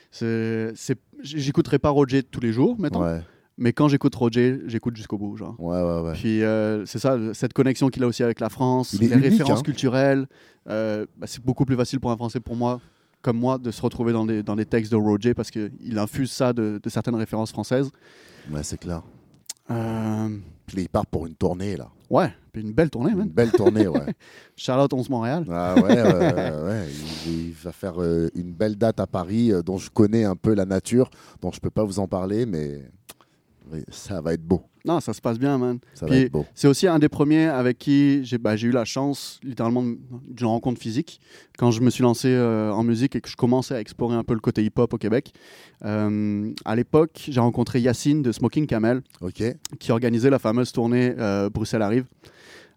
J'écouterai pas Roger tous les jours, mettons, Ouais, mais quand j'écoute Roger, j'écoute jusqu'au bout, genre. ouais, ouais, ouais. Puis euh, c'est ça, cette connexion qu'il a aussi avec la France, les unique, références hein. culturelles. euh, bah, c'est beaucoup plus facile pour un Français, pour moi, comme moi, de se retrouver dans des, dans des textes de Roger parce qu'il infuse ça de, de certaines références françaises. Ouais, c'est clair. Euh, Puis il part pour une tournée, là. ouais, une belle tournée, Une man. belle tournée, ouais. Charlotte 11 Montréal. Ah ouais, ouais. Il, il va faire euh, une belle date à Paris euh, dont je connais un peu la nature, dont je peux pas vous en parler, mais ça va être beau. Non, ça se passe bien, man. Ça Puis- va être beau. C'est aussi un des premiers avec qui j'ai bah, j'ai eu la chance, littéralement, d'une rencontre physique. Quand je me suis lancé euh, en musique et que je commençais à explorer un peu le côté hip-hop au Québec. Euh, à l'époque, j'ai rencontré Yacine de Smoking Camel, qui organisait la fameuse tournée euh, Bruxelles arrive.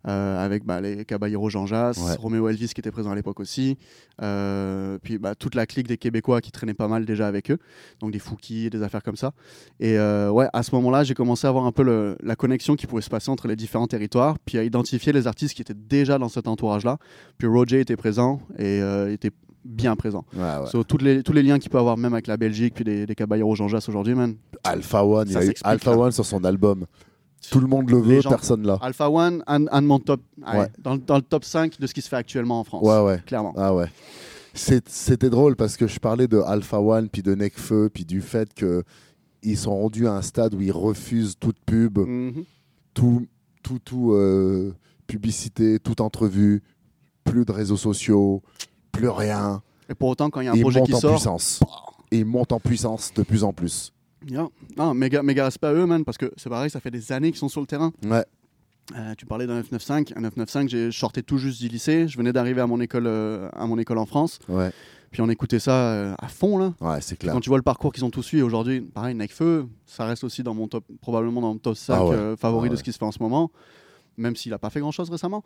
Euh, avec bah, les Caballero Jean Jass, Ouais. Roméo Elvis qui était présent à l'époque aussi, euh, puis bah, toute la clique des Québécois qui traînaient pas mal déjà avec eux, donc des Fouki des affaires comme ça. Et euh, ouais, à ce moment-là, j'ai commencé à voir un peu le- la connexion qui pouvait se passer entre les différents territoires, puis à identifier les artistes qui étaient déjà dans cet entourage-là. Puis Roger était présent et était bien présent. Ouais, ouais. So, toutes les, tous les liens qu'il peut avoir, même avec la Belgique, puis des, des Jean Jass aujourd'hui, man. Alpha One, il Ça a eu s'explique, Alpha là. One sur son album. Tout le monde le veut, gens- personne là. Alpha One, un, un de mon top, ouais, Ouais. dans, dans le top 5 de ce qui se fait actuellement en France. Ouais, ouais. Clairement. Ah ouais. C'était drôle parce que je parlais de Alpha One, puis de Necfeu, puis du fait que ils sont rendus à un stade où ils refusent toute pub, Mhm. tout, tout, tout euh, publicité, toute entrevue, plus de réseaux sociaux, plus rien. Et pour autant, quand il y a un Ils projet montent qui en sort, puissance. et ils montent en puissance de plus en plus. Yeah. Non, méga, méga respect à eux, man, parce que c'est pareil, ça fait des années qu'ils sont sur le terrain. Ouais, Euh, tu parlais d'un 995. Un 995, j'ai sortais tout juste du lycée. Je venais d'arriver à mon école, euh, à mon école en France. ouais, Puis on écoutait ça euh, à fond là. ouais, c'est clair. Quand tu vois le parcours qu'ils ont tous suivi aujourd'hui, pareil, Nekfeu, ça reste aussi dans mon top, probablement dans mon top 5 Ah ouais. favori Ah de ouais. ce qui se fait en ce moment. Même s'il a pas fait grand chose récemment.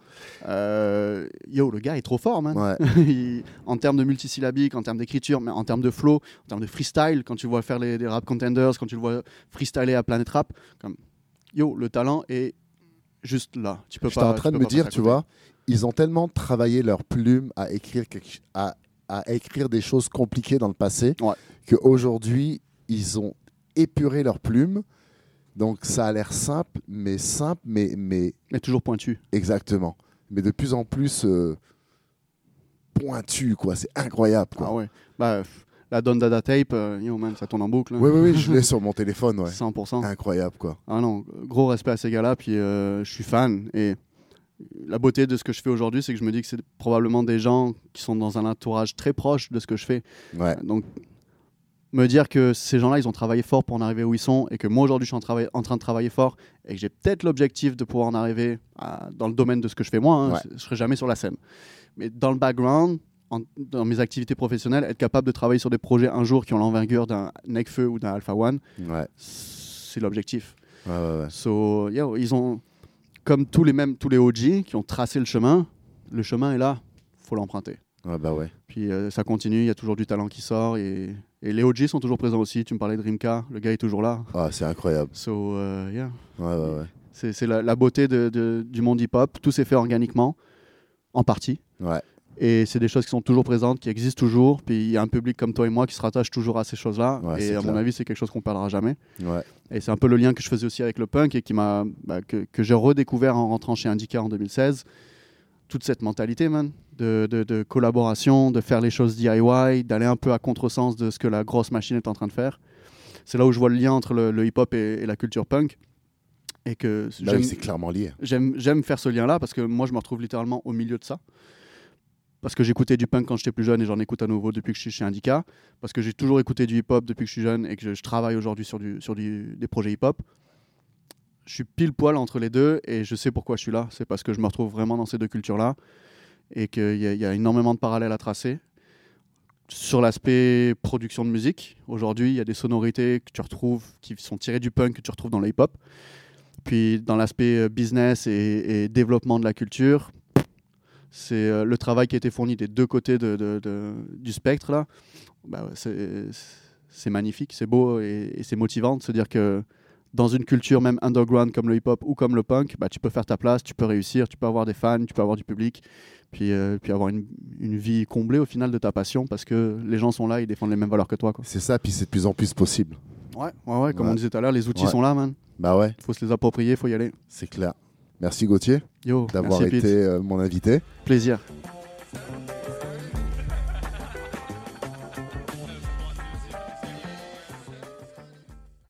Euh, yo, le gars est trop fort, man. Ouais, Il- en termes de multisyllabique, en termes d'écriture, mais en termes de flow, en termes de freestyle, quand tu le vois faire les, les rap contenders, quand tu le vois freestyler à Planet Rap, comme yo, le talent est juste là. Tu peux J'étais en train de me dire, tu vois, ils ont tellement travaillé leur plume à écrire, à, à écrire des choses compliquées dans le passé Ouais. qu'aujourd'hui, ils ont épuré leur plume. Donc ça a l'air simple, mais simple, mais, mais Mais toujours pointu. exactement. Mais de plus en plus euh, pointu, quoi. C'est incroyable, quoi. Ah ouais. Bah, la Don Dada Tape, euh, yo man, ça tourne en boucle. hein. Oui, oui, oui, je l'ai sur mon téléphone, ouais. 100%. Incroyable, quoi. Ah non, gros respect à ces gars-là, puis euh, je suis fan. Et la beauté de ce que je fais aujourd'hui, c'est que je me dis que c'est probablement des gens qui sont dans un entourage très proche de ce que je fais. Ouais, Donc, me dire que ces gens-là, ils ont travaillé fort pour en arriver où ils sont, et que moi aujourd'hui, je suis en, en train de travailler fort, et que j'ai peut-être l'objectif de pouvoir en arriver à- dans le domaine de ce que je fais moi. hein. Ouais. Je serai jamais sur la scène. Mais dans le background, en- dans mes activités professionnelles, être capable de travailler sur des projets un jour qui ont l'envergure d'un Necfeu ou d'un Alpha One, ouais, c'est l'objectif. ouais. So, yo, ils ont, comme tous les mêmes, tous les OG qui ont tracé le chemin, le chemin est là, faut l'emprunter. Ouais, bah ouais. Puis euh, ça continue, il y a toujours du talent qui sort et, et les OG sont toujours présents aussi. Tu me parlais de Rimka, le gars est toujours là. Ah, c'est incroyable. So, euh, yeah. Ouais, ouais, ouais. C'est la, la beauté de- de- du monde hip-hop. Tout s'est fait organiquement, en partie. Ouais, Et c'est des choses qui sont toujours présentes, qui existent toujours. Puis il y a un public comme toi et moi qui se rattache toujours à ces choses-là. Ouais, et à mon avis, c'est quelque chose qu'on perdra jamais. ouais. Et c'est un peu le lien que je faisais aussi avec le punk et qui m'a bah, que, que j'ai redécouvert en rentrant chez Indica en 2016. Toute cette mentalité, man, de, de- de collaboration, de faire les choses DIY, d'aller un peu à contresens de ce que la grosse machine est en train de faire. C'est là où je vois le lien entre le, le hip-hop et, et la culture punk. Et que Bah j'aime- c'est clairement lié. j'aime j'aime faire ce lien-là parce que moi, je me retrouve littéralement au milieu de ça. Parce que j'écoutais du punk quand j'étais plus jeune et j'en écoute à nouveau depuis que je suis chez Indica. Parce que j'ai toujours écouté du hip-hop depuis que je suis jeune et que je, je travaille aujourd'hui sur, du, sur du- des projets hip-hop. Je suis pile poil entre les deux et je sais pourquoi je suis là. C'est parce que je me retrouve vraiment dans ces deux cultures-là et qu'il y, a- énormément de parallèles à tracer. Sur l'aspect production de musique, aujourd'hui, il y a des sonorités que tu retrouves qui sont tirées du punk que tu retrouves dans le hip-hop. Puis dans l'aspect euh, business et, développement de la culture, c'est euh, le travail qui a été fourni des deux côtés du spectre. Bah, c'est magnifique, c'est beau et c'est motivant de se dire que dans une culture même underground comme le hip-hop ou comme le punk, bah, tu peux faire ta place, tu peux réussir, tu peux avoir des fans, tu peux avoir du public, puis, euh, puis avoir une, une vie comblée au final de ta passion parce que les gens sont là, ils défendent les mêmes valeurs que toi. C'est ça, puis c'est de plus en plus possible. Ouais, ouais, ouais, comme Ouais. on disait tout à l'heure, les outils Ouais. sont là, man. Bah ouais, faut se les approprier, faut y aller. c'est clair. Merci Gauthier d'avoir été euh, mon invité. Plaisir.